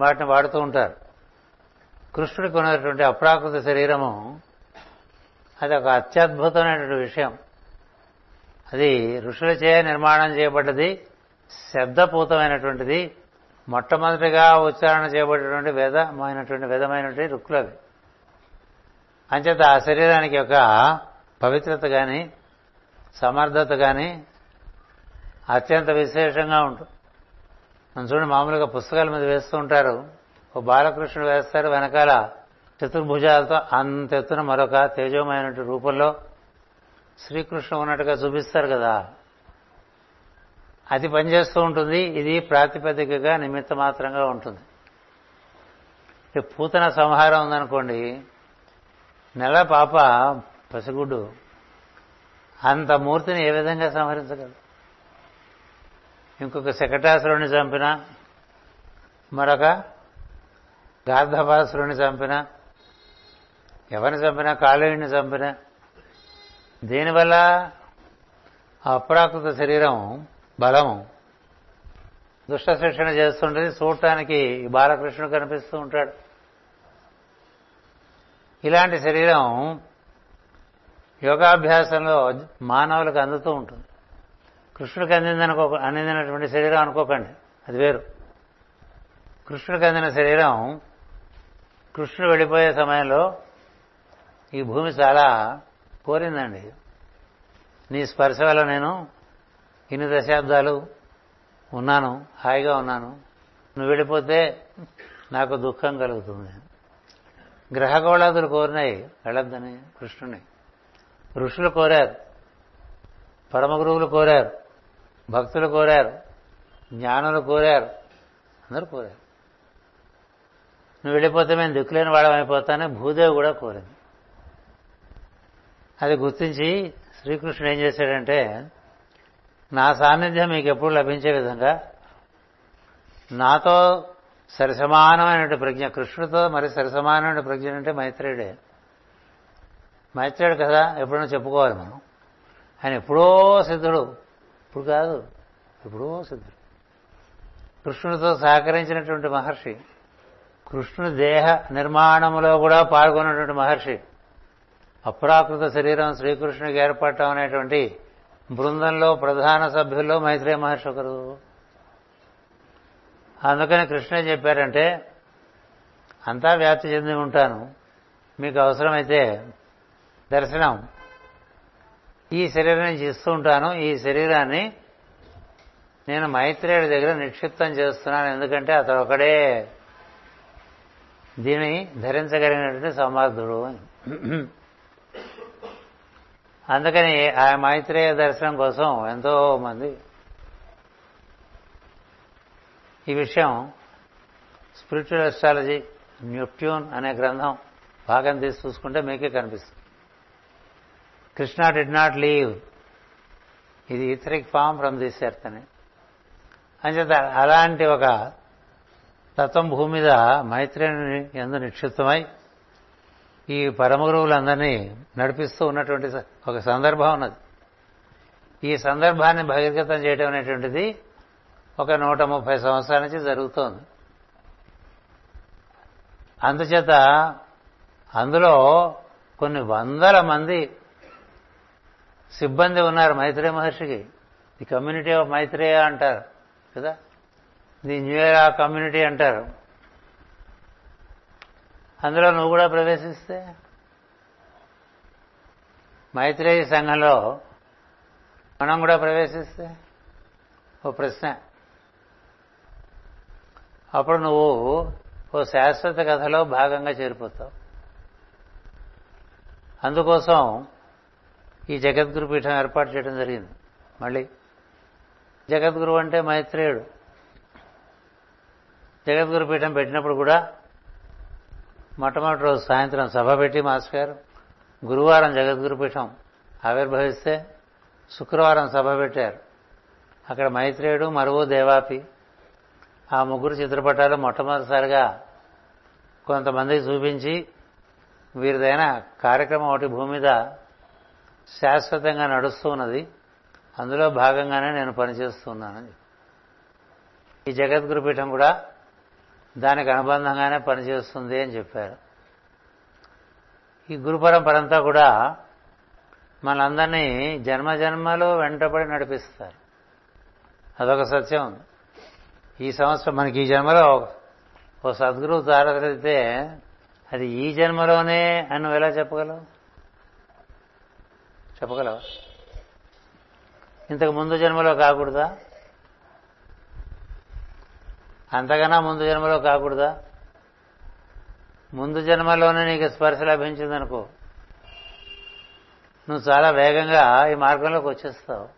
వాటిని వాడుతూ ఉంటారు. కృష్ణుడికి ఉన్నటువంటి అప్రాకృత శరీరము అది ఒక అత్యద్భుతమైనటువంటి విషయం. అది ఋషులచే నిర్మాణం చేయబడ్డది శబ్దపూతమైనటువంటిది మొట్టమొదటిగా ఉచ్చారణ చేయబడినటువంటి వేదమైనటువంటి విధమైనటువంటి రుక్కులు అవి. అంచేత ఆ శరీరానికి ఒక పవిత్రత కానీ సమర్థత కానీ అత్యంత విశేషంగా ఉంటుంది. మనం చూడండి మామూలుగా పుస్తకాల మీద వేస్తూ ఉంటారు. ఓ బాలకృష్ణుడు వేస్తారు వెనకాల చతుర్భుజాలతో అంత ఎత్తున మరొక తేజోమైనటువంటి రూపంలో శ్రీకృష్ణుడు ఉన్నట్టుగా చూపిస్తారు కదా. అది పనిచేస్తూ ఉంటుంది. ఇది ప్రాతిపదికగా నిమిత్త మాత్రంగా ఉంటుంది పూతన సంహారం ఉందనుకోండి. నెల పాప పసిగుడ్డు. అంత మూర్తిని ఏ విధంగా సంహరించగలదు? ఇంకొక శకటాసురుణ్ణి చంపిన మరొక గార్ధపాసురుణ్ణి చంపిన ఎవరిని చంపినా కాళీయుడిని చంపిన. దీనివల్ల అప్రాకృత శరీరం బలము. దుష్ట శిక్షణ చేస్తుంటుంది చూడటానికి బాలకృష్ణుడు కనిపిస్తూ ఉంటాడు. ఇలాంటి శరీరం యోగాభ్యాసంలో మానవులకు అందుతూ ఉంటుంది. కృష్ణుడికి అందిందనుకో అందినటువంటి శరీరం అనుకోకండి అది వేరు. కృష్ణుడికి అందిన శరీరం కృష్ణుడు వెళ్ళిపోయే సమయంలో ఈ భూమి చాలా కోరిందండి నీ స్పర్శ వల్ల నేను ఇన్ని దశాబ్దాలు ఉన్నాను హాయిగా ఉన్నాను నువ్వు వెళ్ళిపోతే నాకు దుఃఖం కలుగుతుంది. గ్రహగోళాదులు కోరినాయి వెళ్ళొద్దని కృష్ణుని ఋషులు కోరారు పరమ గురువులు కోరారు భక్తులు కోరారు జ్ఞానులు కోరారు అందరూ కోరారు. నువ్వు వెళ్ళిపోతే మేము దిక్కులేని వాళ్ళం అయిపోతానని భూదేవి కూడా కోరింది. అది గుర్తించి శ్రీకృష్ణుడు ఏం చేశాడంటే నా సాన్నిధ్యం మీకు ఎప్పుడు లభించే విధంగా నాతో సరిసమానమైన ప్రజ్ఞ కృష్ణుడితో మరి సరిసమానమైన ప్రజ్ఞ అంటే మైత్రేయుడే. మైత్రేయుడు కదా ఎప్పుడైనా చెప్పుకోవాలి మనం. ఆయన ఎప్పుడో సిద్ధుడు. ఇప్పుడు కాదు ఎప్పుడో సిద్ధుడు. కృష్ణుడితో సహకరించినటువంటి మహర్షి కృష్ణుని దేహ నిర్మాణంలో కూడా పాల్గొన్నటువంటి మహర్షి అప్రాకృత శరీరం శ్రీకృష్ణుడికి ఏర్పడటం అనేటువంటి బృందంలో ప్రధాన సభ్యుల్లో మైత్రేయ మహర్షి ఒకరు. అందుకని కృష్ణ చెప్పారంటే అంతా వ్యాప్తి చెంది ఉంటాను. మీకు అవసరమైతే దర్శనం. ఈ శరీరం ఇస్తూ ఉంటాను. ఈ శరీరాన్ని నేను మైత్రేయుడి దగ్గర నిక్షిప్తం చేస్తున్నాను. ఎందుకంటే అతడు ఒకడే. దీన్ని ధరించగలిగినటువంటి సమర్థుడు అని. అందుకని ఆ మైత్రేయ దర్శనం కోసం ఎంతో మంది ఈ విషయం స్పిరిచువల్ ఎస్ట్రాలజీ న్యూట్యూన్ అనే గ్రంథం భాగం తీసి చూసుకుంటే మీకే కనిపిస్తుంది. Krishna did not leave. ఇది etheric form from this earth అని. అంచేత అలాంటి ఒక తత్వం భూమి మీద మైత్రేయుని ఎందు నిక్షిప్తమై ఈ పరమగురువులందరినీ నడిపిస్తూ ఉన్నటువంటి ఒక సందర్భం ఉన్నది. ఈ సందర్భాన్ని బహిర్గతం చేయడం అనేటువంటిది ఒక నూట ముప్పై సంవత్సరాల నుంచి జరుగుతోంది. అందుచేత అందులో కొన్ని వందల మంది సిబ్బంది ఉన్నారు మైత్రేయ మహర్షికి. ది కమ్యూనిటీ ఆఫ్ మైత్రేయ అంటారు కదా? ది న్యూ ఇయర్ కమ్యూనిటీ అంటారు. అందులో నువ్వు కూడా ప్రవేశిస్తే? మైత్రేయ సంఘంలో మనం కూడా ప్రవేశిస్తే? ఓ ప్రశ్న. అప్పుడు నువ్వు ఓ శాశ్వత కథలో భాగంగా చేరిపోతావు. అందుకోసం ఈ జగద్గురు పీఠం ఏర్పాటు చేయడం జరిగింది. మళ్ళీ జగద్గురు అంటే మైత్రేయుడు. జగద్గురు పీఠం పెట్టినప్పుడు కూడా మొట్టమొదటి రోజు సాయంత్రం సభ పెట్టి మాస్టర్ గారు గురువారం జగద్గురు పీఠం ఆవిర్భవిస్తే శుక్రవారం సభ పెట్టారు. అక్కడ మైత్రేయుడు మరువు దేవాపి ఆ ముగ్గురు చిత్రపటాలు మొట్టమొదటిసారిగా కొంతమందికి చూపించి వీరిదైన కార్యక్రమం ఒకటి భూమి మీద శాశ్వతంగా నడుస్తూ ఉన్నది. అందులో భాగంగానే నేను పనిచేస్తున్నానని ఈ జగద్గురు పీఠం కూడా దానికి అనుబంధంగానే పనిచేస్తుంది అని చెప్పారు. ఈ గురు పరంపరంతా కూడా మనందరినీ జన్మ జన్మలో వెంటబడి నడిపిస్తారు. అదొక సత్యం. ఉంది ఈ సంవత్సరం మనకి ఈ జన్మలో ఓ సద్గురువు తారదితే అది ఈ జన్మలోనే అని నువ్వు ఎలా చెప్పగలవు? చెప్పగలవా? ఇంతకు ముందు జన్మలో కాకూడదా? అంతకన్నా ముందు జన్మలో కాకూడదా? ముందు జన్మలోనే నీకు స్పర్శ లభించిందనుకో. నువ్వు చాలా వేగంగా ఈ మార్గంలోకి వచ్చేస్తావు.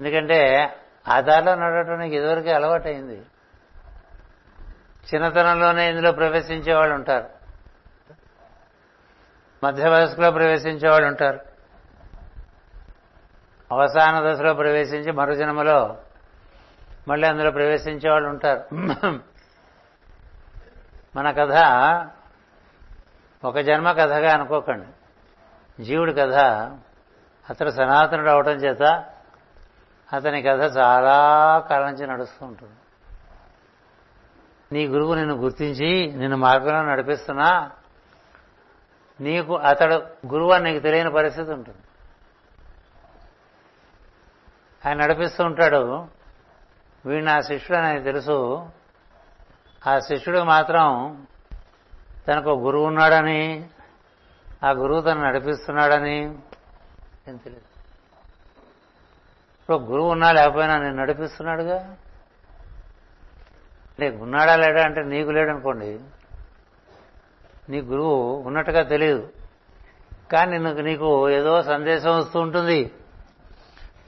ఎందుకంటే ఆ దారిలో నడవటం నీకు ఇదివరకే అలవాటైంది. చిన్నతనంలోనే ఇందులో ప్రవేశించే వాళ్ళు ఉంటారు. మధ్య వయస్సులో ప్రవేశించే వాళ్ళు ఉంటారు. అవసాన దశలో ప్రవేశించి మరో జన్మలో మళ్ళీ అందులో ప్రవేశించే వాళ్ళు ఉంటారు. మన కథ ఒక జన్మ కథగా అనుకోకండి. జీవుడి కథ అతడు సనాతనుడు అవటం చేత అతని కథ చాలా కాలం నుంచి నడుస్తూ ఉంటుంది. నీ గురువు నిన్ను గుర్తించి నిన్ను మార్గంలో నడిపిస్తున్నా నీకు అతడు గురువు అని నీకు తెలియని పరిస్థితి ఉంటుంది. ఆయన నడిపిస్తూ ఉంటాడు. వీడు నా శిష్యుడు అని తెలుసు. ఆ శిష్యుడు మాత్రం తనకు గురువు ఉన్నాడని ఆ గురువు తను నడిపిస్తున్నాడని ఏం తెలియదు. ఇప్పుడు గురువు ఉన్నా లేకపోయినా నేను నడిపిస్తున్నాడుగా? నీకు ఉన్నాడా లేడా అంటే నీకు లేడనుకోండి. నీ గురువు ఉన్నట్టుగా తెలియదు. కానీ నీకు నీకు ఏదో సందేశం వస్తూ ఉంటుంది.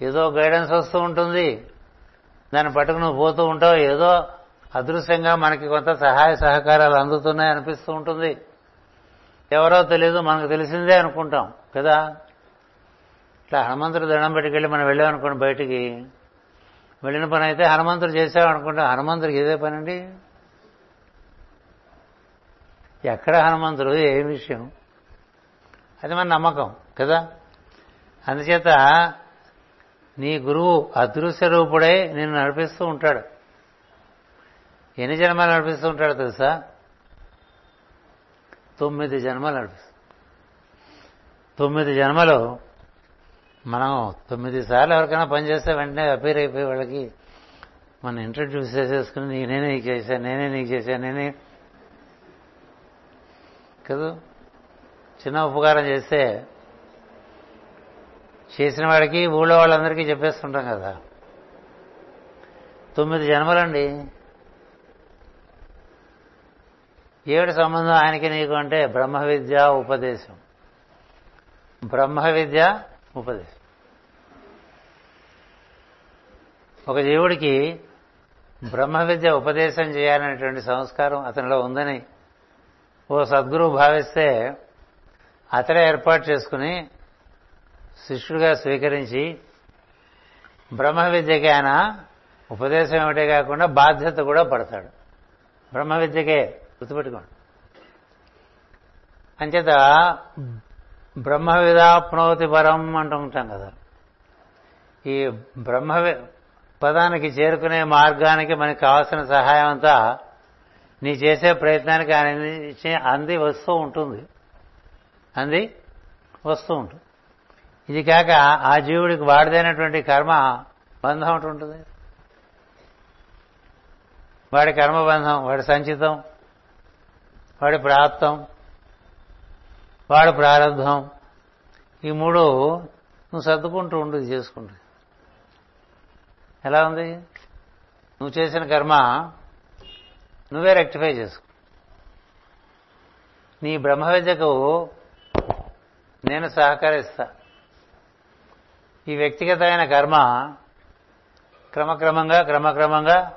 ఏదో గైడెన్స్ వస్తూ ఉంటుంది. దాన్ని పట్టుకుని పోతూ ఉంటావు ఏదో అదృశ్యంగా మనకి కొంత సహాయ సహకారాలు అందుతున్నాయి అనిపిస్తూ ఉంటుంది. ఎవరో తెలియదు మనకు తెలిసిందే అనుకుంటాం కదా? ఇట్లా హనుమంతుడు దండం పెట్టుకెళ్ళి మనం వెళ్ళామనుకోండి బయటికి వెళ్ళిన పని అయితే హనుమంతుడు చేసామనుకుంటాం హనుమంతుడికి ఇదే పని అండి ఎక్కడ హనుమంతుడు ఏ విషయం? అది మన నమ్మకం కదా? అందుచేత నీ గురువు అదృశ్య రూపుడై నిన్ను నడిపిస్తూ ఉంటాడు. ఎన్ని జన్మలు నడిపిస్తూ ఉంటాడు తెలుసా? తొమ్మిది జన్మలు నడిపిస్తాడు తొమ్మిది జన్మలు మనం తొమ్మిది సార్లు ఎవరికైనా పనిచేస్తే వెంటనే అపీర్ అయిపోయి వాళ్ళకి మనం ఇంట్రడ్యూస్ చేసేసుకుని నీ నేనే నీకు చేశాను నేనే నీకు చేశాను నేనే కదా? చిన్న ఉపకారం చేస్తే చేసిన వాడికి ఊళ్ళో వాళ్ళందరికీ చెప్పేస్తుంటాం కదా. తొమ్మిది జన్మలండి. ఏడు సంబంధం ఆయనకి నీకు అంటే బ్రహ్మ విద్య ఉపదేశం. బ్రహ్మ విద్య ఉపదేశం. ఒక జీవుడికి బ్రహ్మ విద్య ఉపదేశం చేయాలనేటువంటి సంస్కారం అతనిలో ఉందని ఓ సద్గురువు భావిస్తే అతడే ఏర్పాటు చేసుకుని శిష్యుడిగా స్వీకరించి బ్రహ్మ విద్యకి ఆయన ఉపదేశం ఏమిటే కాకుండా బాధ్యత కూడా పడతాడు. బ్రహ్మ విద్యకే గుర్తుపెట్టుకోండి. అంచేత బ్రహ్మ విధాప్నోతి పరం అంటూ ఉంటాం కదా. ఈ బ్రహ్మ పదానికి చేరుకునే మార్గానికి మనకి కావాల్సిన సహాయం అంతా నీ చేసే ప్రయత్నానికి ఆయన అంది వస్తూ ఉంటుంది. అంది వస్తూ ఉంటుంది. ఇది కాక ఆ జీవుడికి వాడిదైనటువంటి కర్మ బంధం ఒకటి ఉంటుంది. వాడి కర్మబంధం వాడి సంచితం వాడి ప్రాప్తం వాడి ప్రారంభం ఈ మూడు నువ్వు సర్దుకుంటూ ఉండు చేసుకుంటూ. ఎలా ఉంది? నువ్వు చేసిన కర్మ నువ్వే రెక్టిఫై చేసుకో. నీ బ్రహ్మ విద్యకు నేను సహకరిస్తా. ఈ వ్యక్తిగతమైన కర్మ క్రమక్రమంగా క్రమక్రమంగా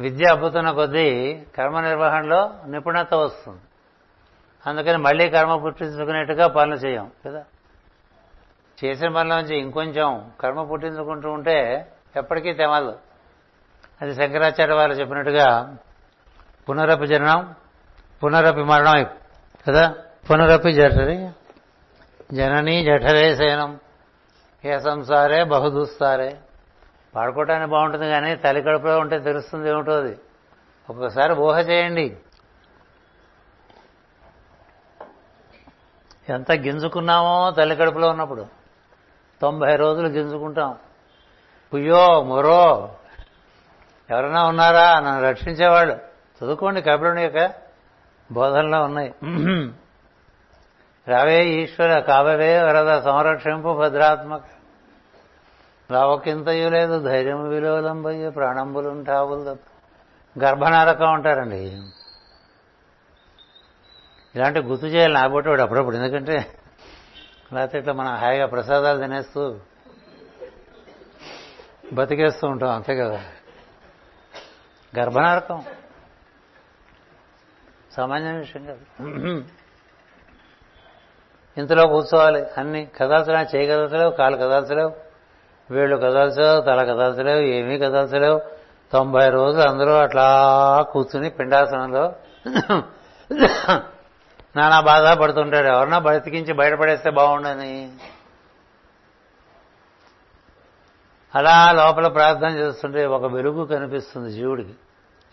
విద్య అబ్బుతున్న కొద్దీ కర్మ నిర్వహణలో నిపుణత వస్తుంది. అందుకని మళ్ళీ కర్మ పుట్టించుకునేట్టుగా పనులు చేయం కదా? చేసిన పనుల నుంచి ఇంకొంచెం కర్మ పుట్టించుకుంటూ ఉంటే ఎప్పటికీ తెమలదు. అది శంకరాచార్య వారు చెప్పినట్టుగా పునరపి జననం పునరపి మరణం కదా? పునరపి జఠరి జననీ జఠరే శయనం. ఏ సంసారే బహుదూస్తారే. పాడుకోవటానికి బాగుంటుంది కానీ తల్లి కడుపులో ఉంటే తెలుస్తుంది ఏమిటో అది. ఒక్కొక్కసారి ఊహ చేయండి. ఎంత గింజుకున్నామో తల్లి కడుపులో ఉన్నప్పుడు. తొంభై రోజులు గింజుకుంటాం. పుయ్యో మొరో. ఎవరైనా ఉన్నారా? నన్ను రక్షించేవాళ్ళు. చదువుకోండి కపిలుని యొక్క బోధనలో ఉన్నాయి. రావే ఈశ్వర కావవే వరద సంరక్షింపు భద్రాత్మక. రావకింతయు లేదు ధైర్యం విలోలంబయ్యు ప్రాణంబులుంటావులు తప్ప. గర్భనారకం ఉంటారండి ఇలాంటి గుర్తు చేయాలి నా వాడు అప్పుడప్పుడు ఎందుకంటే లేకపోతే ఇట్లా మనం హాయిగా ప్రసాదాలు తినేస్తూ బతికేస్తూ ఉంటాం అంతే కదా. గర్భనారకం. సామాన్య విషయం కదా. ఇంతలో కూర్చోవాలి. అన్ని కదల్చలేవు చేయి కదల్చలేవు కాలు కదల్చలేవు వేళ్ళు కదల్చలేవు తల కదల్చలేవు ఏమీ కదల్చలేవు తొంభై రోజులు అందరూ అట్లా కూర్చుని పిండాసనంలో నానా బాధ పడుతుంటాడు. ఎవరన్నా బతికించి బయటపడేస్తే బాగుండని. అలా లోపల ప్రార్థన చేస్తుంటే ఒక వెలుగు కనిపిస్తుంది జీవుడికి.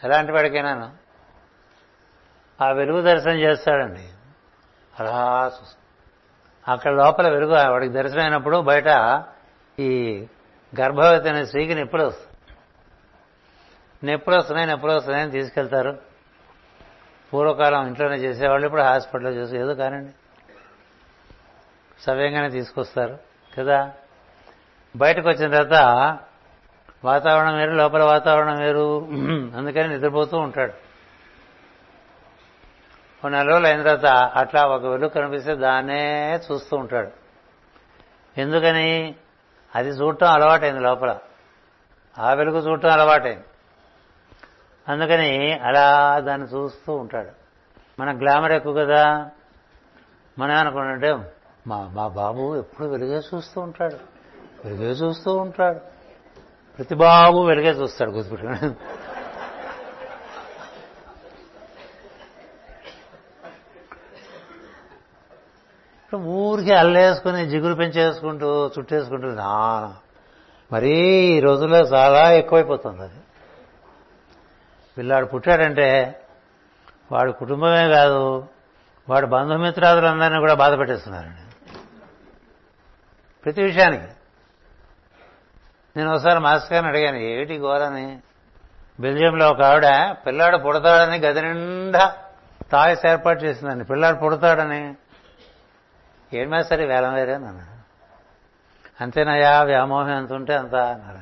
ఎలాంటి వాడికైనాను? ఆ వెలుగు దర్శనం చేస్తాడండి. అలా చూస్తాడు. అక్కడ లోపల వెలుగు వాడికి దర్శనమైనప్పుడు బయట ఈ గర్భవతి అనే స్త్రీకి నొప్పులు వస్తాయి. నొప్పులు వస్తున్నాయి నొప్పులు వస్తున్నాయని తీసుకెళ్తారు. పూర్వకాలం ఇంట్లోనే చేసేవాళ్ళు ఇప్పుడు హాస్పిటల్లో చేసి ఏదో కానండి సవ్యంగానే తీసుకొస్తారు కదా? బయటకు వచ్చిన తర్వాత వాతావరణం వేరు లోపల వాతావరణం వేరు అందుకని నిద్రపోతూ ఉంటాడు. కొన్ని నెల రోజులు అయిన తర్వాత అట్లా ఒక వెలుగు కనిపిస్తే దాన్నే చూస్తూ ఉంటాడు. ఎందుకని? అది చూడటం అలవాటైంది లోపల. ఆ వెలుగు చూడటం అలవాటైంది. అందుకని అలా దాన్ని చూస్తూ ఉంటాడు. మన గ్లామర్ ఎక్కువ కదా. మనం అనుకుంటుంటే మా మా బాబు ఎప్పుడు వెలుగే చూస్తూ ఉంటాడు. వెలుగే చూస్తూ ఉంటాడు. ప్రతి బాబు వెలుగే చూస్తాడు గుర్తుపెట్టుకుని ఊరికి అల్లేసుకుని జిగురు పెంచేసుకుంటూ చుట్టేసుకుంటూ నా మరీ ఈ రోజుల్లో చాలా ఎక్కువైపోతుంది అది. పిల్లాడు పుట్టాడంటే వాడి కుటుంబమే కాదు వాడు బంధుమిత్రాదులందరినీ కూడా బాధ పెట్టేస్తున్నారండి. ప్రతి విషయానికి. నేను ఒకసారి మాస్టర్ గారిని అడిగాను ఏమిటి ఘోరని? బెల్జియంలో ఒక ఆవిడ పిల్లాడు పుడతాడని గది నిండా తాయిస్ ఏర్పాటు చేసిందండి. పిల్లాడు పుడతాడని ఏం మాస్టర్ వేలం వేరే అన్నాను. అంతేనయ్యా వ్యామోహం ఎంత ఉంటే అంత అన్నారు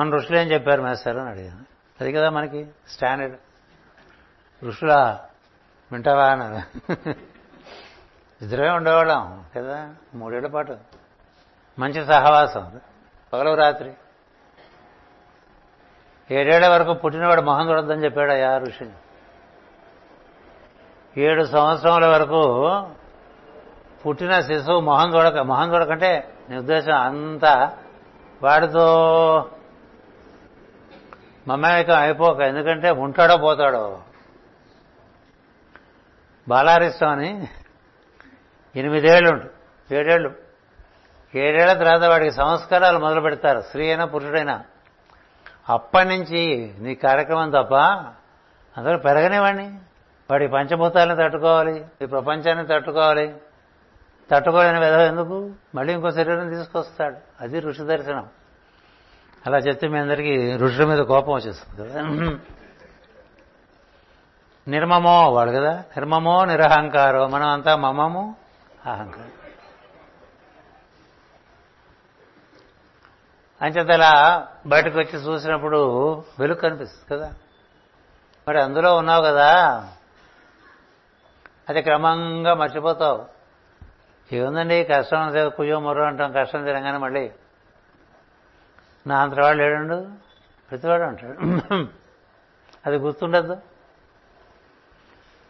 మన ఋషులు ఏం చెప్పారు మాస్టర్ అని అడిగాను. అది కదా మనకి స్టాండర్డ్. ఋషుల వింటావా అన్నారు ఇద్దరే ఉండేవాళ్ళం కదా? మూడేళ్ళ పాటు. మంచి సహవాసం. పగలవు రాత్రి. ఏడేళ్ళ వరకు పుట్టినవాడు మొహం చూడొద్దని చెప్పాడు అయ్యా ఋషి ఏడు సంవత్సరముల వరకు పుట్టిన శిశువు మొహం చూడక మొహం చూడకంటే నీ ఉద్దేశం అంతా వాడితో మమేకం అయిపోక ఎందుకంటే ఉంటాడో పోతాడో. బాలారిష్టం అని ఎనిమిదేళ్ళు ఏడేళ్ళు. ఏడేళ్ళ తర్వాత వాడికి సంస్కారాలు మొదలు పెడతారు. స్త్రీ అయినా పురుషుడైనా అప్పటి నుంచి నీ కార్యక్రమం తప్ప అందరూ పెరగనివ్వండి. వాడి పంచభూతాలను తట్టుకోవాలి ఈ ప్రపంచాన్ని తట్టుకోవాలి. తట్టుకోలేని విధం ఎందుకు? మళ్ళీ ఇంకో శరీరం తీసుకొస్తాడు. అది ఋషి దర్శనం. అలా చెప్తే మీ అందరికీ ఋషుల మీద కోపం వచ్చేస్తుంది కదా. నిర్మమో వాడు కదా. నిర్మమో నిరహంకారో. మనం అంతా మమము అహంకారం. అంచేత అలా బయటకు వచ్చి చూసినప్పుడు వెలుగు కనిపిస్తుంది కదా. మరి అందులో ఉన్నావు కదా. అది క్రమంగా మర్చిపోతావు. ఏముందండి కష్టం అంతే కుయ్యో మొర్రో అంటాం కష్టం తినగానే మళ్ళీ. నా అంతవాడు లేడండు? ప్రతివాడు అంటాడు. అది గుర్తుండద్దు.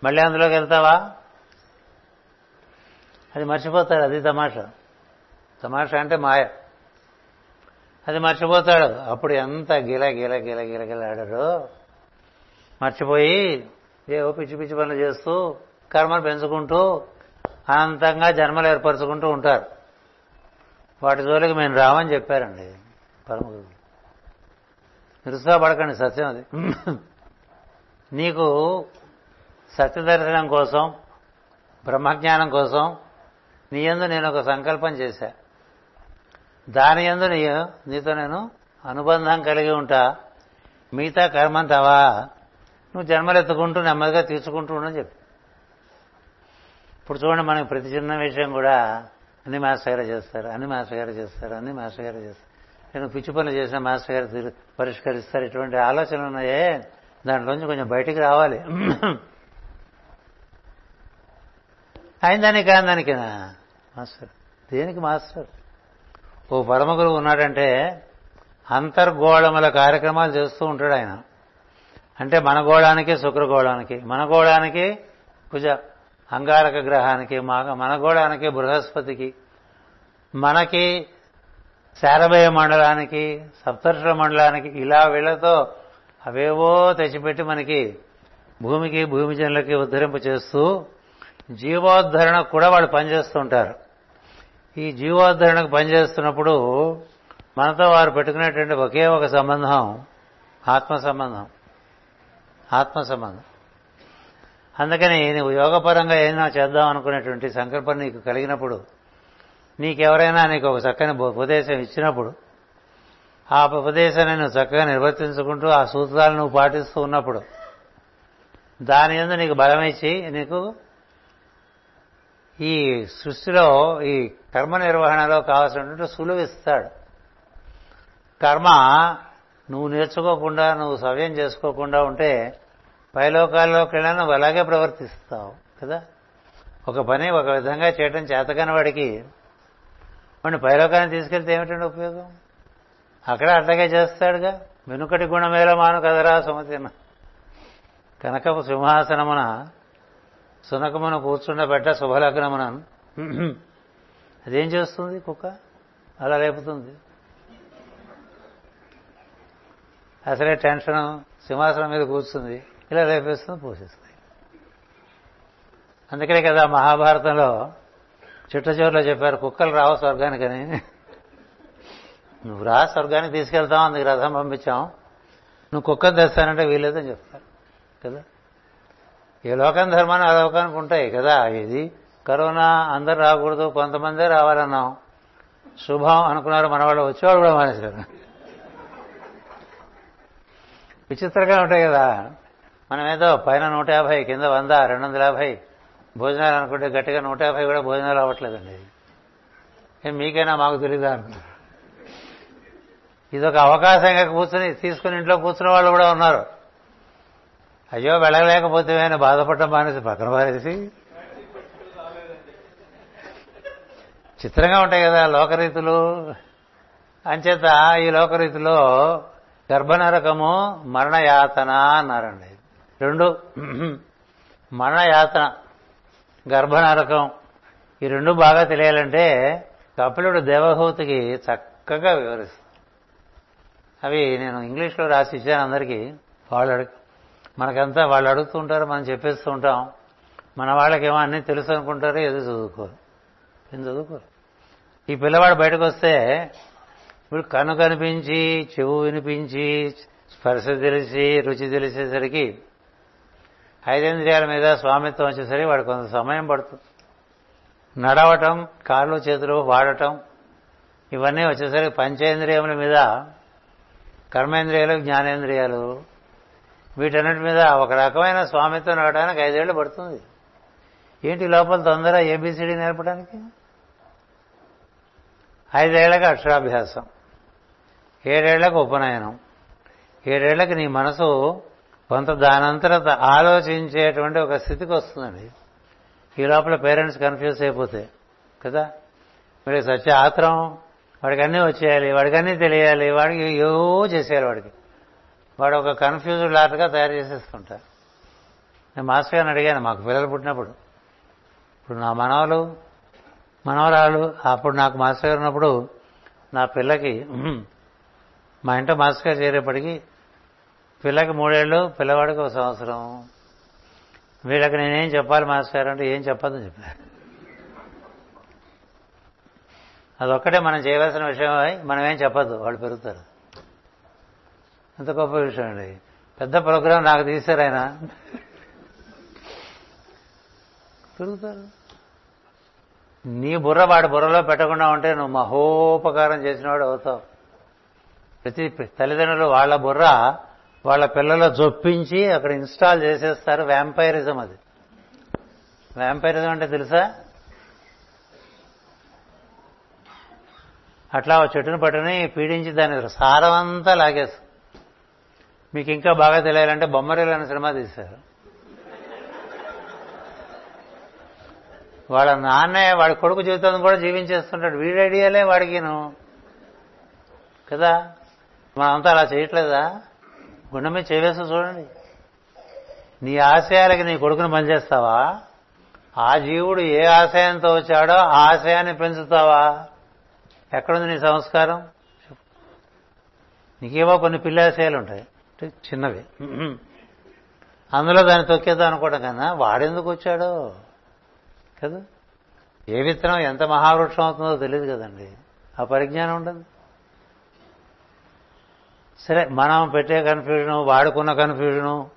మళ్ళీ అందులోకి వెళ్తావా? అది మర్చిపోతాడు అది తమాషా. తమాషా అంటే మాయ. అది మర్చిపోతాడు. అప్పుడు ఎంత గిల గిల గిల గిల గిల ఆడాడు. మర్చిపోయి ఏవో పిచ్చి పిచ్చి పనులు చేస్తూ కర్మను పెంచుకుంటూ అనంతంగా జన్మలు ఏర్పరచుకుంటూ ఉంటారు. వాటి జోలికి మేము రామని చెప్పారండి పరమగురు. నిరుత్సాహపడకండి సత్యం అది. నీకు సత్యదర్శనం కోసం బ్రహ్మజ్ఞానం కోసం నీ యందు నేను ఒక సంకల్పం చేశా. దాని యందు నీ నీతో నేను అనుబంధం కలిగి ఉంటా. మిగతా కర్మంతావా నువ్వు జన్మలెత్తుకుంటూ నెమ్మదిగా తీర్చుకుంటూ ఉండని చెప్పి. ఇప్పుడు చూడండి మనకి ప్రతి చిన్న విషయం కూడా అన్ని మాస్టర్ గారు చేస్తారు అన్ని మాస్టర్ గారు చేస్తారు అన్ని మాస్టర్ గారు చేస్తారు. నేను పిచ్చి పనులు చేసిన మాస్టర్ గారు పరిష్కరిస్తారు. ఇటువంటి ఆలోచనలు ఉన్నాయే దాంట్లోంచి కొంచెం బయటికి రావాలి. అయిందానికి కాందానికేనా మాస్టర్. దేనికి మాస్టర్? ఓ పరమ గురువు ఉన్నాడంటే అంతర్గోళముల కార్యక్రమాలు చేస్తూ ఉంటాడు ఆయన. అంటే మన గోళానికి శుక్రగోళానికి మన గోళానికి కుజ అంగారక గ్రహానికి మా- మన గోడానికి బృహస్పతికి మనకి శారభయ మండలానికి సప్తర్ష మండలానికి ఇలా వీళ్ళతో అవేవో తెచ్చిపెట్టి మనకి భూమికి భూమి జనులకి చేస్తూ జీవోద్ధరణకు కూడా వాళ్ళు పనిచేస్తుంటారు. ఈ జీవోద్ధరణకు పనిచేస్తున్నప్పుడు మనతో వారు పెట్టుకునేటువంటి ఒకే ఒక సంబంధం ఆత్మ సంబంధం ఆత్మ సంబంధం అందుకని నువ్వు యోగపరంగా ఏదైనా చేద్దాం అనుకునేటువంటి సంకల్పం నీకు కలిగినప్పుడు నీకెవరైనా నీకు ఒక చక్కని ఉపదేశం ఇచ్చినప్పుడు ఆ ఉపదేశాన్ని నువ్వు చక్కగా నిర్వర్తించుకుంటూ ఆ సూత్రాలు నువ్వు పాటిస్తూ ఉన్నప్పుడు దాని ఎందు నీకు బలం ఇచ్చి నీకు ఈ సృష్టిలో ఈ కర్మ నిర్వహణలో కావాల్సినటువంటి సులువు ఇస్తాడు. కర్మ నువ్వు నేర్చుకోకుండా నువ్వు సవ్యం చేసుకోకుండా ఉంటే పైలోకాల్లోకి వెళ్ళినా నువ్వు అలాగే ప్రవర్తిస్తావు కదా? ఒక పని ఒక విధంగా చేయడం చేతకాని వాడికి వాడిని పైలోకాన్ని తీసుకెళ్తే ఏమిటండి ఉపయోగం? అక్కడ అట్లాగే చేస్తాడుగా? వెనుకటి గుణమేలా మాను కదరా సుమతిన. కనకపు సింహాసనమున సునకమును కూర్చుండబెట్ట శుభలగ్నమున అదేం చేస్తుంది కుక్క? అలా లేపుతుంది. అసలే టెన్షన్ సింహాసనం మీద కూర్చుంది. ఇలా రేపేస్తుంది పోషిస్తుంది అందుకనే కదా మహాభారతంలో చిట్ట చివరిలో చెప్పారు కుక్కలు రావు స్వర్గానికని నువ్వు రా స్వర్గానికి తీసుకెళ్తాం అందుకు రథం పంపించాం. నువ్వు కుక్కను తెస్తానంటే వీలేదని చెప్తారు కదా? ఏ లోకం ధర్మాన్ని ఆ లోకానికి ఉంటాయి కదా? ఇది కరోనా అందరు రాకూడదు కొంతమందే రావాలన్నాం. శుభం అనుకున్నారు మన వాళ్ళు వచ్చేవాళ్ళు కూడా మానేశారు. విచిత్రంగా ఉంటాయి కదా? మనం ఏదో పైన నూట యాభై కింద వంద రెండు వందల యాభై భోజనాలు అనుకుంటే గట్టిగా నూట యాభై కూడా భోజనాలు అవ్వట్లేదండి. మీకైనా మాకు తెలియదా అనుకుంటారు ఇదొక అవకాశంగా కూర్చొని తీసుకుని ఇంట్లో కూర్చున్న వాళ్ళు కూడా ఉన్నారు. అయ్యో వెళ్ళలేకపోతే ఆయన బాధపడటం మానేసి పక్కన పారేసి. చిత్రంగా ఉంటాయి కదా లోకరీతులు. అంచేత ఈ లోకరీతిలో గర్భనరకము మరణయాతన అన్నారండి. రెండు మరణయాతన గర్భనరకం ఈ రెండు బాగా తెలియాలంటే కపిలుడు దేవహూతికి చక్కగా వివరిస్తుంది అవి నేను ఇంగ్లీష్లో రాసి ఇచ్చాను అందరికీ. వాళ్ళు అడుగు మనకంతా వాళ్ళు అడుగుతూ ఉంటారు మనం చెప్పేస్తూ ఉంటాం. మన వాళ్ళకేమో అన్నీ తెలుసు అనుకుంటారు ఏదో చదువుకోరు. ఏం చదువుకోరు? ఈ పిల్లవాడు బయటకు వస్తే వీడు కను కనిపించి చెవు వినిపించి స్పర్శ తెలిసి రుచి తెలిసేసరికి ఐదేంద్రియాల మీద స్వామిత్వం వచ్చేసరికి వాడు కొంత సమయం పడుతుంది. నడవటం కాళ్ళు చేతులు వాడటం ఇవన్నీ వచ్చేసరికి పంచేంద్రియముల మీద కర్మేంద్రియాలు జ్ఞానేంద్రియాలు వీటన్నిటి మీద ఒక రకమైన స్వామిత్వం నడవడానికి ఐదేళ్ళు పడుతుంది. ఏంటి లోపల తొందర ఏబిసిడి నేర్పడానికి? ఐదేళ్ళకు అక్షరాభ్యాసం ఏడేళ్ళకు ఉపనయనం ఏడేళ్ళకు నీ మనసు కొంత దానంతరత ఆలోచించేటువంటి ఒక స్థితికి వస్తుందండి. ఈ లోపల పేరెంట్స్ కన్ఫ్యూజ్ అయిపోతే కదా? వీడికి సత్య ఆత్రం వాడికి అన్నీ వచ్చేయాలి వాడికి అన్నీ తెలియాలి వాడికి ఏవో చేసేయాలి వాడికి. వాడు ఒక కన్ఫ్యూజ్డ్ లాట్గా తయారు చేసేస్తుంటారు నేను మాస్టర్ గారిని అడిగాను మాకు పిల్లలు పుట్టినప్పుడు. ఇప్పుడు నా మనవలు మనవరాలు అప్పుడు నాకు మాస్టర్ గారు ఉన్నప్పుడు నా పిల్లకి మా ఇంట్లో మాస్టర్ గారు చేరేపటికి పిల్లకి మూడేళ్ళు పిల్లవాడికి ఒక సంవత్సరం. వీళ్ళకి నేనేం చెప్పాలి మాస్టర్ అంటే ఏం చెప్పదని చెప్పారు. అదొక్కటే మనం చేయవలసిన విషయం మనం ఏం చెప్పద్దు వాళ్ళు పెరుగుతారు. ఎంత గొప్ప విషయం అండి. పెద్ద ప్రోగ్రాం నాకు తీశారు ఆయన. పెరుగుతారు. నీ బుర్ర వాడి బుర్రలో పెట్టకుండా ఉంటే నువ్వు మహోపకారం చేసినవాడు అవుతావు. ప్రతి తల్లిదండ్రులు వాళ్ళ బుర్ర వాళ్ళ పిల్లలు జొప్పించి అక్కడ ఇన్స్టాల్ చేసేస్తారు. వ్యాంపైరిజం అది. వ్యాంపైరిజం అంటే తెలుసా? అట్లా చెట్టును పట్టుని పీడించి దాని సారమంతా లాగేస్తారు. మీకు ఇంకా బాగా తెలియాలంటే బొమ్మరేలు అనే సినిమా తీశారు. వాళ్ళ నాన్నే వాడి కొడుకు జీవితం కూడా జీవించేస్తుంటాడు. వీడి ఐడియాలే వాడికిను. కదా? మనంతా అలా చేయట్లేదా? గుండె మీద చేవేసి చూడండి. నీ ఆశయాలకి నీ కొడుకుని పనిచేస్తావా ఆ జీవుడు ఏ ఆశయంతో వచ్చాడో ఆ ఆశయాన్ని పెంచుతావా? ఎక్కడుంది నీ సంస్కారం? నీకేవో కొన్ని పిల్లాశయాలు ఉంటాయి. చిన్నవి. అందులో దాన్ని తొక్కేద్దాం అనుకోవడం కన్నా వాడెందుకు వచ్చాడో? కదా? ఏ విత్తనం ఎంత మహావృక్షం అవుతుందో తెలియదు కదండి. ఆ పరిజ్ఞానం ఉండదు. సరే మనం పెట్టే కన్ఫ్యూజను వాడుకున్న కన్ఫ్యూజను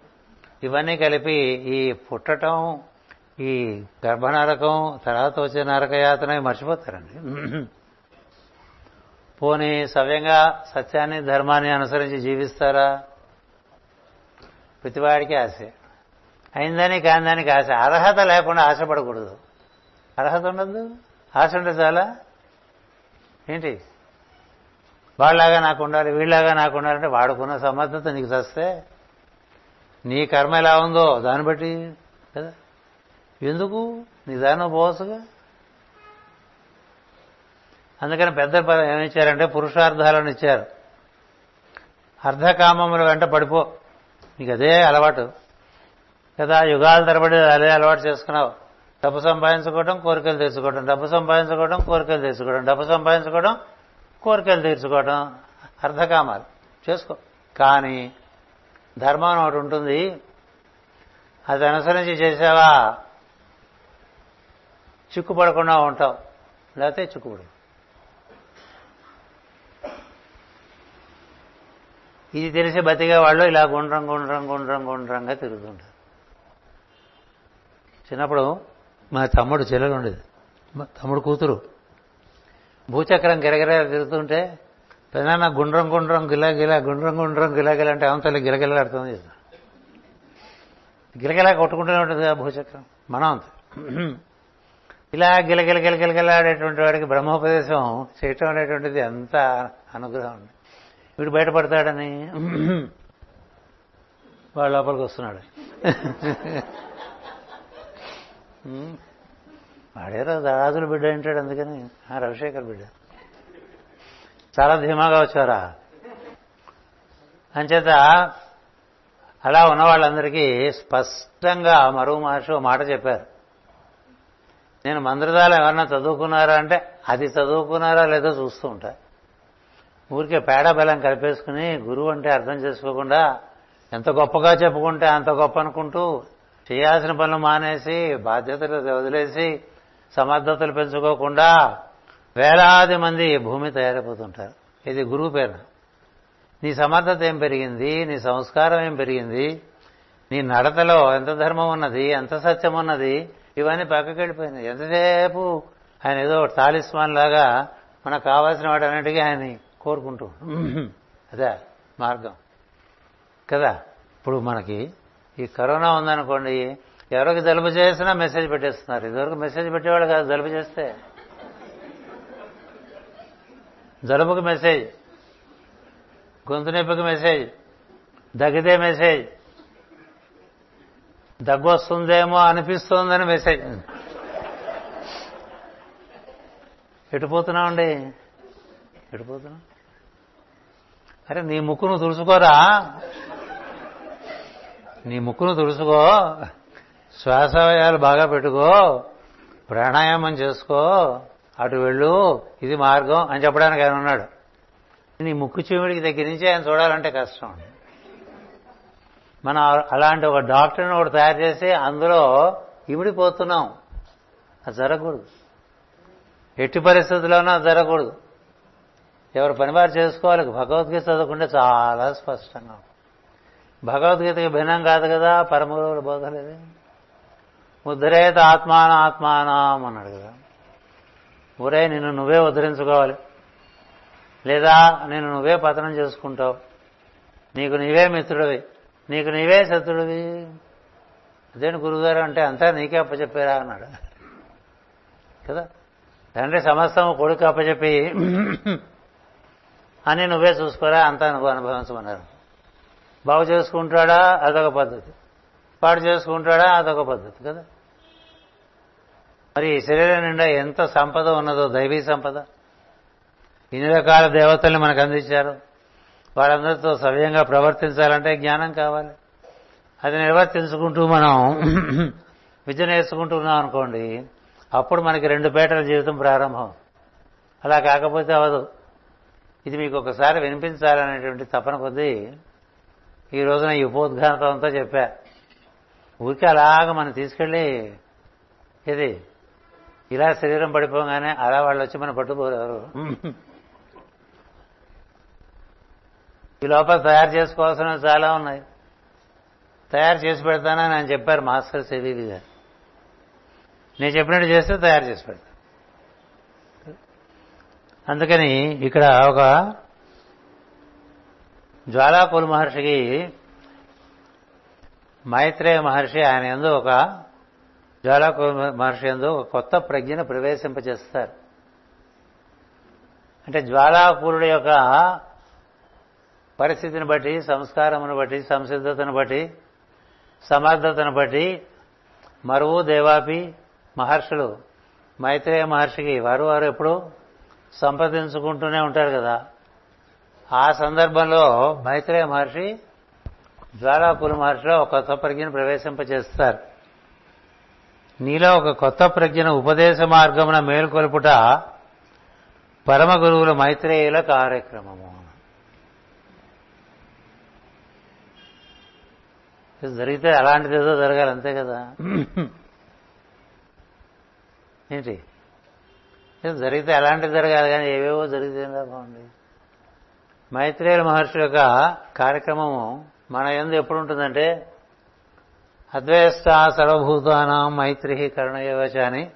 ఇవన్నీ కలిపి ఈ పుట్టటం ఈ గర్భనరకం తర్వాత వచ్చే నరకయాతన మర్చిపోతారండి. పోనీ సవ్యంగా సత్యాన్ని ధర్మాన్ని అనుసరించి జీవిస్తారా? ప్రతివాడికి ఆశ. అయిందని కాందానికి ఆశ. అర్హత లేకుండా ఆశపడకూడదు. అర్హత ఉండదు? ఆశ ఉంటే చాలా? ఏంటి? వాళ్ళలాగా నాకు ఉండాలి వీళ్ళలాగా నాకు ఉండాలంటే వాడుకున్న సమర్థత నీకు చస్తే నీ కర్మ ఎలా ఉందో దాన్ని బట్టి కదా? ఎందుకు? నీ దాన్ని పోవచ్చుగా? అందుకని పెద్ద ఏమిచ్చారంటే పురుషార్థాలను ఇచ్చారు. అర్ధకామముల వెంట పడిపో. నీకు అదే అలవాటు. కదా యుగాల తరబడి అదే అలవాటు చేసుకున్నావు. డబ్బు సంపాదించుకోవడం కోరికలు తెచ్చుకోవడం డబ్బు సంపాదించుకోవడం కోరికలు తెచ్చుకోవడం డబ్బు సంపాదించుకోవడం కోరికలు తీర్చుకోవడం అర్ధకామాలు. చేసుకో. కానీ ధర్మం ఒకటి ఉంటుంది. అది అనుసరించి చేసావా? చిక్కుపడకుండా ఉంటావు. లేకపోతే చిక్కుపడు. ఇది తెలిసి బతికే వాళ్ళు ఇలా గుండ్రం గుండ్రం గుండ్రం గుండ్రంగా తిరుగుతుంటారు. చిన్నప్పుడు మా తమ్ముడు చెల్లెలు ఉండేది. మా తమ్ముడు కూతురు. భూచక్రం గిరగిర తిరుగుతుంటే పెదనాన్న గుండ్రం గుండ్రం గిలా గిలా గుండ్రం గుండ్రం గిలా గిలా అంటే అవతల గిలగిలాడుతుంది చేస్తాం గిలగిలా కొట్టుకుంటూనే ఉంటుంది ఆ భూచక్రం. మనం అంత. ఇలా గిలగిల గిలగిలగిలాడేటువంటి వాడికి బ్రహ్మోపదేశం చేయటం అనేటువంటిది ఎంత అనుగ్రహం ఉంది వీడు బయటపడతాడని వాడు లోపలికి వస్తున్నాడు. వాడేరా రాజుల బిడ్డ అంటాడు అందుకని. ఆ రవిశేఖర్ బిడ్డ. చాలా ధీమాగా వచ్చారా? అంచేత అలా ఉన్న వాళ్ళందరికీ స్పష్టంగా మరువు మహర్షి మాట చెప్పారు. నేను మంత్రదాలు ఎవరన్నా చదువుకున్నారా అంటే అది చదువుకున్నారా లేదో చూస్తూ ఉంటా. ఊరికే పేడ బలం కలిపేసుకుని గురువు అంటే అర్థం చేసుకోకుండా ఎంత గొప్పగా చెప్పుకుంటే అంత గొప్ప అనుకుంటూ చేయాల్సిన పనులు మానేసి బాధ్యతలు వదిలేసి సమర్థతలు పెంచుకోకుండా వేలాది మంది భూమి తయారైపోతుంటారు. ఇది గురువు పేరు. నీ సమర్థత ఏం పెరిగింది? నీ సంస్కారం ఏం పెరిగింది? నీ నడతలో ఎంత ధర్మం ఉన్నది? ఎంత సత్యం ఉన్నది? ఇవన్నీ పక్కకి వెళ్ళిపోయినాయి ఎంతసేపు ఆయన ఏదో తాలిస్మాన్ లాగా మనకు కావాల్సిన వాటి అన్నిటికీ ఆయన కోరుకుంటూ అదే మార్గం. కదా? ఇప్పుడు మనకి ఈ కరోనా ఉందనుకోండి ఎవరికి జలుబు చేసినా మెసేజ్ పెట్టేస్తున్నారు. ఇదివరకు మెసేజ్ పెట్టేవాళ్ళు కాదు జలుబు చేస్తే. జలుబుకి మెసేజ్ గొంతు నొప్పికి మెసేజ్ దగ్గితే మెసేజ్ దగ్గు వస్తుందేమో అనిపిస్తోందని మెసేజ్. ఎటుపోతున్నామండి ఎటుపోతున్నాం అరే నీ ముక్కును తుడుచుకోరా. నీ ముక్కును తుడుచుకో. శ్వాసవయాలు బాగా పెట్టుకో ప్రాణాయామం చేసుకో అటు వెళ్ళు ఇది మార్గం అని చెప్పడానికి ఆయన ఉన్నాడు. నీ ముక్కు చెవిడికి దగ్గర నుంచి ఆయన చూడాలంటే కష్టం. మనం అలాంటి ఒక డాక్టర్ని ఒకటి తయారు చేసి అందులో ఇమిడిపోతున్నాం. అది జరగకూడదు. ఎట్టి పరిస్థితుల్లోనూ అది జరగకూడదు. ఎవరు పనివారు చేసుకోవాలి భగవద్గీత చదువుకుంటే చాలా స్పష్టంగా భగవద్గీతకి భిన్నం కాదు కదా పరమగురువుల బోధలేదు ఉద్ధరేత ఆత్మానాత్మానం అన్నాడు కదా. ఊరే నిన్ను నువ్వే ఉద్ధరించుకోవాలి లేదా నేను నువ్వే పతనం చేసుకుంటావు. నీకు నీవే మిత్రుడివి. నీకు నీవే శత్రుడివి. అదేంటి గురుగారు అంటే అంతా నీకే అప్పచెప్పారా అన్నాడు. కదా? తండ్రి సమస్తం కొడుకు అప్పచెప్పి అని నువ్వే చూసుకోరా అంతా నువ్వు అనుభవించమన్నారు. బాగు చేసుకుంటాడా అదొక పద్ధతి. పాడు చేసుకుంటాడా అదొక పద్ధతి కదా? మరి ఈ శరీరం నిండా ఎంత సంపద ఉన్నదో దైవీ సంపద? ఇన్ని రకాల దేవతల్ని మనకు అందించారు. వాళ్ళందరితో సవ్యంగా ప్రవర్తించాలంటే జ్ఞానం కావాలి. అది నిర్వర్తించుకుంటూ మనం విద్య నేర్చుకుంటున్నాం అనుకోండి అప్పుడు మనకి రెండు పేటల జీవితం ప్రారంభం. అలా కాకపోతే అవదు. ఇది మీకు ఒకసారి వినిపించాలనేటువంటి తపన కొద్దీ ఈ రోజున ఈ ఉపోద్ఘాతంతో చెప్పా. ఊరికి అలాగ మనం తీసుకెళ్ళి ఇది ఇలా శరీరం పడిపోగానే అలా వాళ్ళు వచ్చి మనం పట్టుకోరు ఈ లోపల తయారు చేసుకోవాల్సినవి చాలా ఉన్నాయి. తయారు చేసి పెడతానని ఆయన చెప్పారు మాస్టర్ సెవీవి గారు. నేను చెప్పినట్టు చేస్తే తయారు చేసి పెడతాను అందుకని ఇక్కడ ఒక జ్వాలాకుల మహర్షికి మైత్రేయ మహర్షి ఆయన ఎందు ఒక జ్వాలాకుల మహర్షి ఎందు ఒక కొత్త ప్రజ్ఞను ప్రవేశింపజేస్తారు. అంటే జ్వాలాపూరుడు యొక్క పరిస్థితిని బట్టి సంస్కారమును బట్టి సంసిద్ధతను బట్టి సమర్థతను బట్టి మరువు దేవాపి మహర్షులు మైత్రేయ మహర్షికి వారు వారు ఎప్పుడు సంప్రదించుకుంటూనే ఉంటారు కదా. ఆ సందర్భంలో మైత్రేయ మహర్షి జ్వాలాకుల మహర్షిలో ఒక కొత్త ప్రజ్ఞను ప్రవేశింపజేస్తారు. నీలో ఒక కొత్త ప్రజ్ఞను ఉపదేశ మార్గమున మేలుకొలుపుట పరమ గురువుల మైత్రేయుల కార్యక్రమము. జరిగితే అలాంటిది ఏదో జరగాలి అంతే కదా? ఏంటి? జరిగితే అలాంటిది జరగాలి కానీ ఏవేవో జరిగితే బాగుంది? మైత్రేయుల మహర్షి యొక్క కార్యక్రమము మన ఎందు ఎప్పుడు ఉంటుందంటే అద్వేష్ట సర్వభూతానం మైత్రి కరుణయోచ అని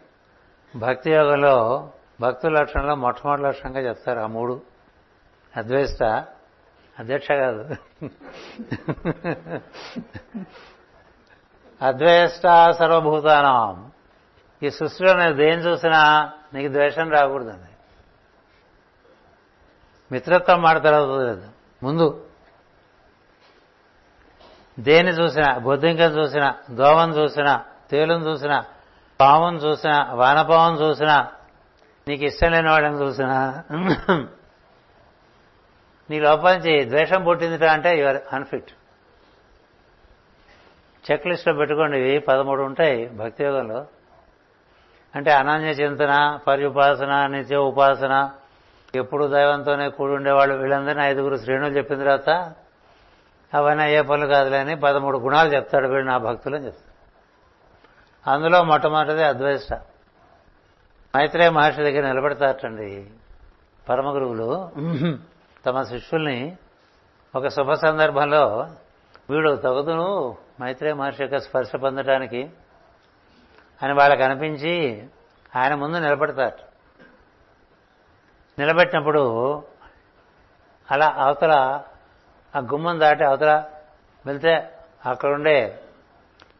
భక్తి యోగంలో భక్తుల లక్షణంలో మొట్టమొదటి లక్షణంగా చెప్తారు ఆ మూడు. అద్వేష్ట అధ్యక్ష కాదు. అద్వేష్ట సర్వభూతానం. ఈ సృష్టిలో నేను దేని చూసినా నీకు ద్వేషం రాకూడదండి. మిత్రత్వం మాట తర్వాత ముందు దేని చూసినా బొద్దింకను చూసినా దోమను చూసినా తేలును చూసినా పామును చూసినా వానపావం చూసినా నీకు ఇష్టం లేని వాళ్ళని చూసినా? నీ లోపల నుంచి ద్వేషం పుట్టిందిట అంటే యువర్ అన్ఫిట్ చెక్ లిస్ట్లో పెట్టుకోండి ఇవి పదమూడు ఉంటాయి భక్తి యోగంలో. అంటే అనన్య చింతన పర్యుపాసన నిత్య ఉపాసన ఎప్పుడు దైవంతోనే కూడి ఉండేవాళ్ళు వీళ్ళందరినీ ఐదుగురు శ్రేణులు చెప్పిన తర్వాత అవన్నీ అయ్యే పనులు కాదులే అని పదమూడు గుణాలు చెప్తాడు వీళ్ళు నా భక్తులు అని చెప్తాడు. అందులో మొట్టమొదటిది అద్వైష్ట. మైత్రేయ మహర్షి దగ్గర నిలబెడతారటండి పరమ గురువులు. తమ శిష్యుల్ని ఒక శుభ సందర్భంలో వీడు తగుదును మైత్రేయ మహర్షి యొక్క స్పర్శ పొందటానికి అని వాళ్ళకి అనిపించి ఆయన ముందు నిలబెడతారు నిలబెట్టినప్పుడు అలా అవతల ఆ గుమ్మం దాటి అవతల వెళ్తే అక్కడ ఉండే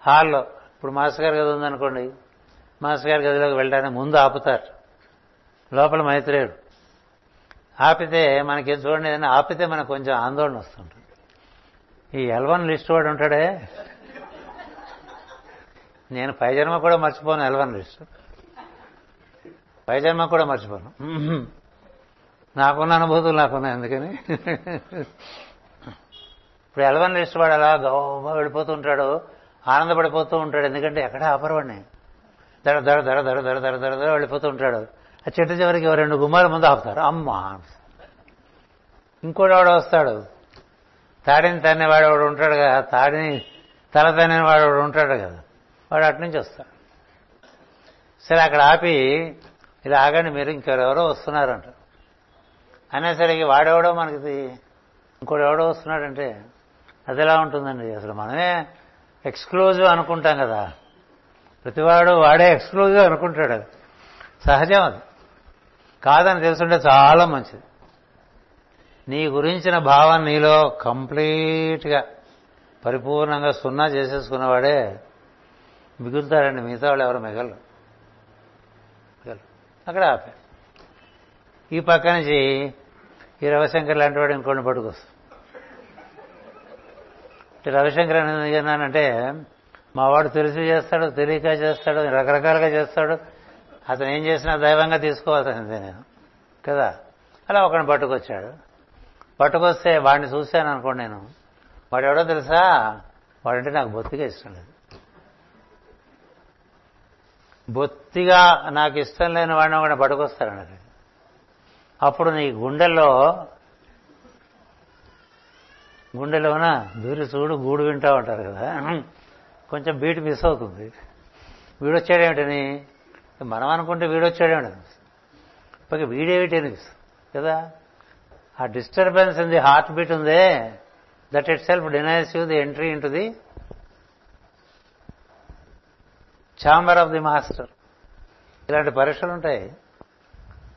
హాల్లో ఇప్పుడు మాస్టర్ గారి గది ఉందనుకోండి మాస్టర్ గారి గదిలోకి వెళ్ళడానికి ముందు ఆపుతారు. లోపల మైత్రేయుడు. ఆపితే మనకి చూడండి ఏదైనా ఆపితే మనకు కొంచెం ఆందోళన వస్తుంటుంది. ఈ ఎల్వన్ లిస్ట్ వాడు ఉంటాడే? నేను పై జన్మ కూడా మర్చిపోను ఎల్వన్ లిస్ట్. పై జన్మ కూడా మర్చిపోను. నాకున్న అనుభూతులు నాకున్నాయి అందుకని. ఇప్పుడు ఎలవన్ వాడు అలా గౌరవ వెళ్ళిపోతూ ఉంటాడు ఆనందపడిపోతూ ఉంటాడు. ఎందుకంటే ఎక్కడ ఆపరవాడిని దడ దడ దడ దడ దడ దడ దడ దడ వెళ్ళిపోతూ ఉంటాడు. ఆ చెట్టు చివరికి రెండు గుమ్మాల ముందు ఆపుతారు. అమ్మా! ఇంకోటి వాడు వస్తాడు. తాడిని తన్నేవాడు వాడు ఉంటాడు కదా. తాడిని తల తన్నిన వాడు వాడు ఉంటాడు కదా. వాడు అటు నుంచి వస్తాడు. సరే అక్కడ ఆపి ఇలా ఆగండి మీరు ఇంకెవరెవరో వస్తున్నారంట. అనేసరికి వాడెవడో మనకి ఇంకోటి ఎవడో వస్తున్నాడంటే అది ఎలా ఉంటుందండి? అసలు మనమే ఎక్స్క్లూజివ్ అనుకుంటాం కదా. ప్రతివాడు వాడే ఎక్స్క్లూజివ్ అనుకుంటాడు అది. సహజం అది. కాదని తెలుసుంటే చాలా మంచిది. నీ గురించిన భావం నీలో కంప్లీట్గా పరిపూర్ణంగా సున్నా చేసేసుకున్నవాడే మిగులుతారండి మిగతా వాళ్ళు ఎవరు మిగలరు. మిగలరు. అక్కడ ఆపా ఈ పక్క నుంచి ఈ రవిశంకర్ లాంటి వాడు ఇంకోటి పట్టుకొస్తాడు. రవిశంకర్ అనేది ఏమన్నానంటే మా వాడు తెలిసి చేస్తాడు తెలియక చేస్తాడు రకరకాలుగా చేస్తాడు. అతను ఏం చేసినా దైవంగా తీసుకోవాల్సిందే నేను. కదా? అలా ఒకరిని పట్టుకొచ్చాడు. పట్టుకొస్తే వాడిని చూశాను అనుకోండి నేను. వాడు ఎవడో తెలుసా? వాడంటే నాకు బొత్తిగా ఇష్టం లేదు. బొత్తిగా నాకు ఇష్టం లేని వాడిని ఒకటి పట్టుకొస్తాడు అప్పుడు నీ గుండెల్లో గుండెలోన? దూరి చూడు గూడు వింటా ఉంటారు కదా. కొంచెం బీట్ మిస్ అవుతుంది. వీడొచ్చాడేమిటని? మనం అనుకుంటే వీడొచ్చాడేమిటని ఇప్పటికి వీడేమిటి అనిపిస్తుంది కదా? ఆ disturbance in the heart beat ఉందే. That itself denies you the entry into the chamber of the master ఇలాంటి పరీక్షలు ఉంటాయి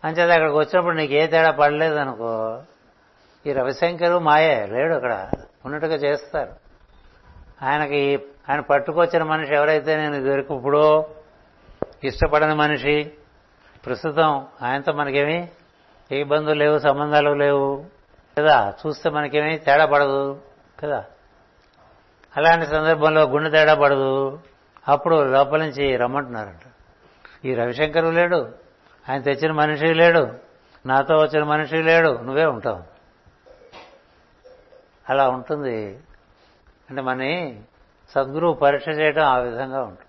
అంచేది అక్కడికి వచ్చినప్పుడు నీకు ఏ తేడా పడలేదనుకో ఈ రవిశంకరు మాయే లేడు అక్కడ. ఉన్నట్టుగా చేస్తారు. ఆయనకి ఆయన పట్టుకొచ్చిన మనిషి ఎవరైతే నేను ఇదివరకు ఇప్పుడో ఇష్టపడని మనిషి ప్రస్తుతం ఆయనతో మనకేమి ఏ ఇబ్బందులు లేవు సంబంధాలు లేవు కదా? చూస్తే మనకేమీ తేడా పడదు కదా? అలాంటి సందర్భంలో గుండె తేడా పడదు. అప్పుడు లోపల నుంచి రమ్మంటున్నారంట. ఈ రవిశంకరు లేడు ఆయన తెచ్చిన మనిషి లేడు నాతో వచ్చిన మనిషి లేడు నువ్వే ఉంటావు. అలా ఉంటుంది. అంటే మని సద్గురువు పరీక్ష చేయడం ఆ విధంగా ఉంటుంది.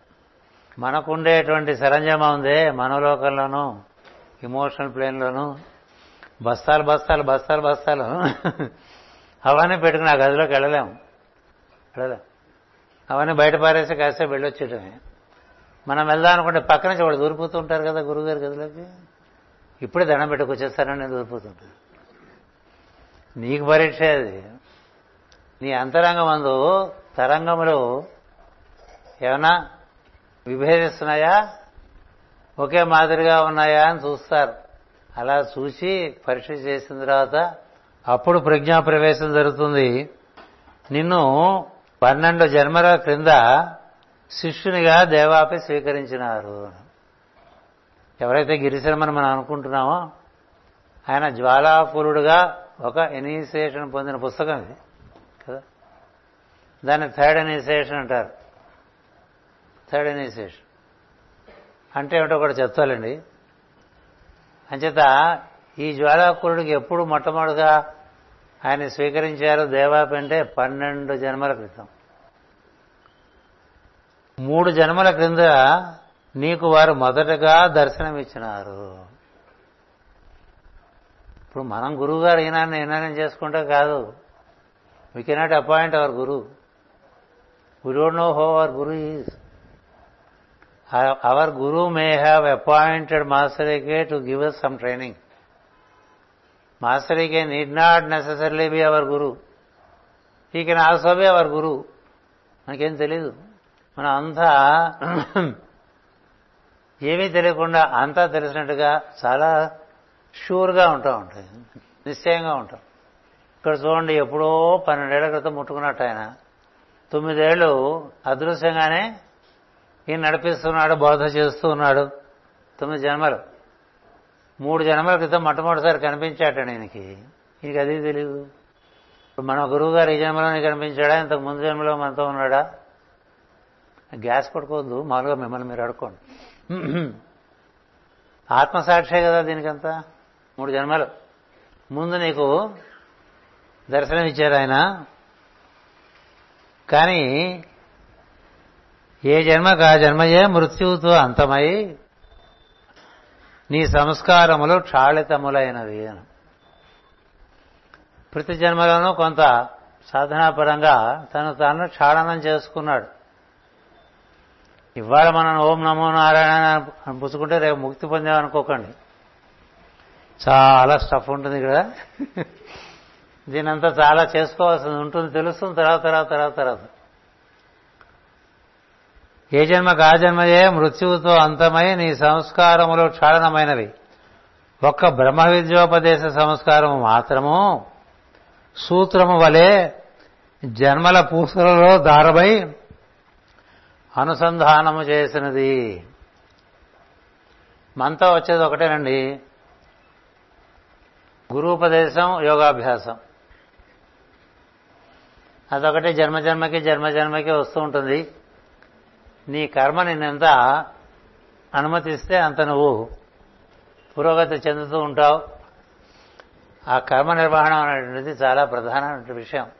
మనకుండేటువంటి సరంజామా ఉందే మనోలోకంలోనూ ఇమోషనల్ ప్లేన్లోనూ బస్తాలు బస్తాలు బస్తాలు బస్తాలు. అవన్నీ పెట్టుకుని ఆ గదిలోకి వెళ్ళలేము వెళ్ళలేము అవన్నీ బయట పారేసి కాసేపు వెళ్ళొచ్చేయటమే. మనం వెళ్దాం అనుకుంటే పక్క నుంచి వాళ్ళు దూరిపోతూ ఉంటారు కదా గురువుగారి గదిలోకి. ఇప్పుడే దండం పెట్టుకొచ్చేస్తానని నేను దూరిపోతుంటాను. నీకు పరీక్ష అది. నీ అంతరంగం అందు తరంగములు ఏమైనా విభేదిస్తున్నాయా? ఒకే మాదిరిగా ఉన్నాయా అని చూస్తారు. అలా చూసి పరీక్ష చేసిన తర్వాత అప్పుడు ప్రజ్ఞా ప్రవేశం జరుగుతుంది. నిన్ను పన్నెండు జన్మల క్రింద శిష్యునిగా దేవాపి స్వీకరించినారు. ఎవరైతే గిరిశర్మని మనం అనుకుంటున్నామో ఆయన జ్వాలాకులుడుగా ఒక ఇనీషియేషన్ పొందిన పుస్తకం ఇది. దాన్ని థర్డ్ ఇనిషియేషన్ అంటారు. థర్డ్ ఇనిషియేషన్ అంటే ఏమిటో కూడా చెప్తాలండి అంచేత ఈ జ్వాలాకురుడికి ఎప్పుడు మొట్టమొదటిగా ఆయన స్వీకరించారు దేవాపి అంటే పన్నెండు జన్మల క్రితం. మూడు జన్మల క్రింద నీకు వారు మొదటగా దర్శనమిచ్చినారు. ఇప్పుడు మనం గురువుగారు ఈనాన్ని ఈనాన్ని చేసుకుంటే కాదు. We cannot appoint our We don't know who our Guru is. Our, our Guru may have appointed Masarike to give us some training. Masarike need not necessarily be our Guru. He can also be our Guru. మనకేం తెలీదు మనం అంతా ఏమీ తెలియకుండా అంతా తెలిసినట్టుగా చాలా షూర్గా ఉంటాం ఉంటాయి నిశ్చయంగా ఉంటాం ఇక్కడ చూడండి ఎప్పుడో పన్నెండేళ్ళ క్రితం ముట్టుకున్నట్టు ఆయన తొమ్మిదేళ్ళు అదృశ్యంగానే ఈయన నడిపిస్తున్నాడు బోధ చేస్తూ ఉన్నాడు. తొమ్మిది జన్మలు. మూడు జన్మల క్రితం మొట్టమొదటిసారి కనిపించాటండి ఈయనకి. ఈయనకి అది తెలియదు ఇప్పుడు మన గురువు గారు ఈ జన్మలోనే కనిపించాడా? ఇంతకు ముందు జన్మలో మనతో ఉన్నాడా? గ్యాస్ పట్టుకోవద్దు. మామూలుగా మిమ్మల్ని మీరు అడుకోండి ఆత్మసాక్షే కదా దీనికంతా. మూడు జన్మలు. ముందు నీకు దర్శనం ఇచ్చారు ఆయన. కానీ ఏ జన్మకు ఆ జన్మయే మృత్యువుతో అంతమై నీ సంస్కారములు క్షాళితములైనవి అని. ప్రతి జన్మలోనూ కొంత సాధనాపరంగా తను తాను క్షాళనం చేసుకున్నాడు. ఇవాళ మనం ఓం నమో నారాయణ అని పుచ్చుకుంటే రేపు ముక్తి పొందామనుకోకండి. చాలా స్టఫ్ ఉంటుంది ఇక్కడ. దీనంతా చాలా చేసుకోవాల్సింది ఉంటుంది తెలుస్తుంది తర్వాత తర్వాత తర్వాత తర్వాత. ఏ జన్మకు ఆ జన్మయే మృత్యువుతో అంతమై నీ సంస్కారములు క్షాళనమైనవి. ఒక్క బ్రహ్మ విద్యోపదేశ సంస్కారము మాత్రము సూత్రము వలె జన్మల పూసలలో దారమై అనుసంధానము చేసినది. మనతో వచ్చేది ఒకటేనండి. గురూపదేశం యోగాభ్యాసం. అదొకటి జన్మ జన్మకి జన్మ జన్మకి వస్తూ ఉంటుంది. నీ కర్మ నిన్నెంత అనుమతిస్తే అంత నువ్వు పురోగతి చెందుతూ ఉంటావు. ఆ కర్మ నిర్వహణ అనేటువంటిది చాలా ప్రధానమైన విషయం.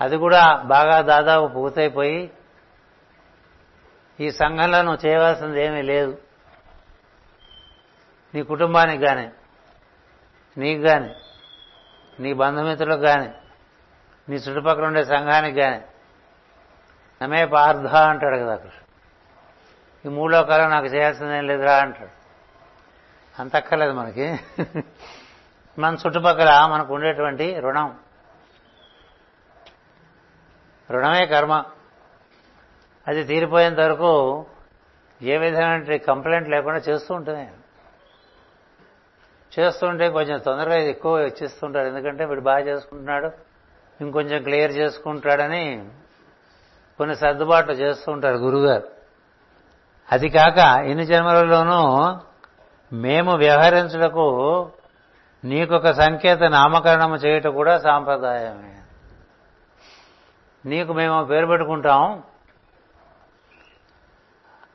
అది కూడా బాగా దాదాపు పూర్తయిపోయి ఈ సంఘంలో నువ్వు చేయవలసింది ఏమీ లేదు. నీ కుటుంబానికి కానీ నీకు కానీ నీ బంధుమిత్రులకు కానీ నీ చుట్టుపక్కల ఉండే సంఘానికి కానీ నమే పార్థ అంటాడు కదా అక్కడ. ఈ మూడో కాలం నాకు చేయాల్సిందేం లేదురా అంటాడు. అంతక్కర్లేదు మనకి. మన చుట్టుపక్కల మనకు ఉండేటువంటి రుణం. రుణమే కర్మ. అది తీరిపోయేంత వరకు ఏ విధమైన కంప్లైంట్ లేకుండా చేస్తూ ఉంటుంది చేస్తుంటే కొంచెం తొందరగా ఎక్కువ ఇచ్చిస్తుంటారు ఎందుకంటే వీడు బాగా చేసుకుంటున్నాడు. ఇంకొంచెం క్లియర్ చేసుకుంటాడని కొన్ని సర్దుబాట్లు చేస్తూ ఉంటారు గురుగారు. అది కాక ఇన్ని జన్మలలోనూ మేము వ్యవహరించుటకు నీకొక సంకేత నామకరణము చేయటం కూడా సాంప్రదాయమే. నీకు మేము పేరు పెట్టుకుంటాం.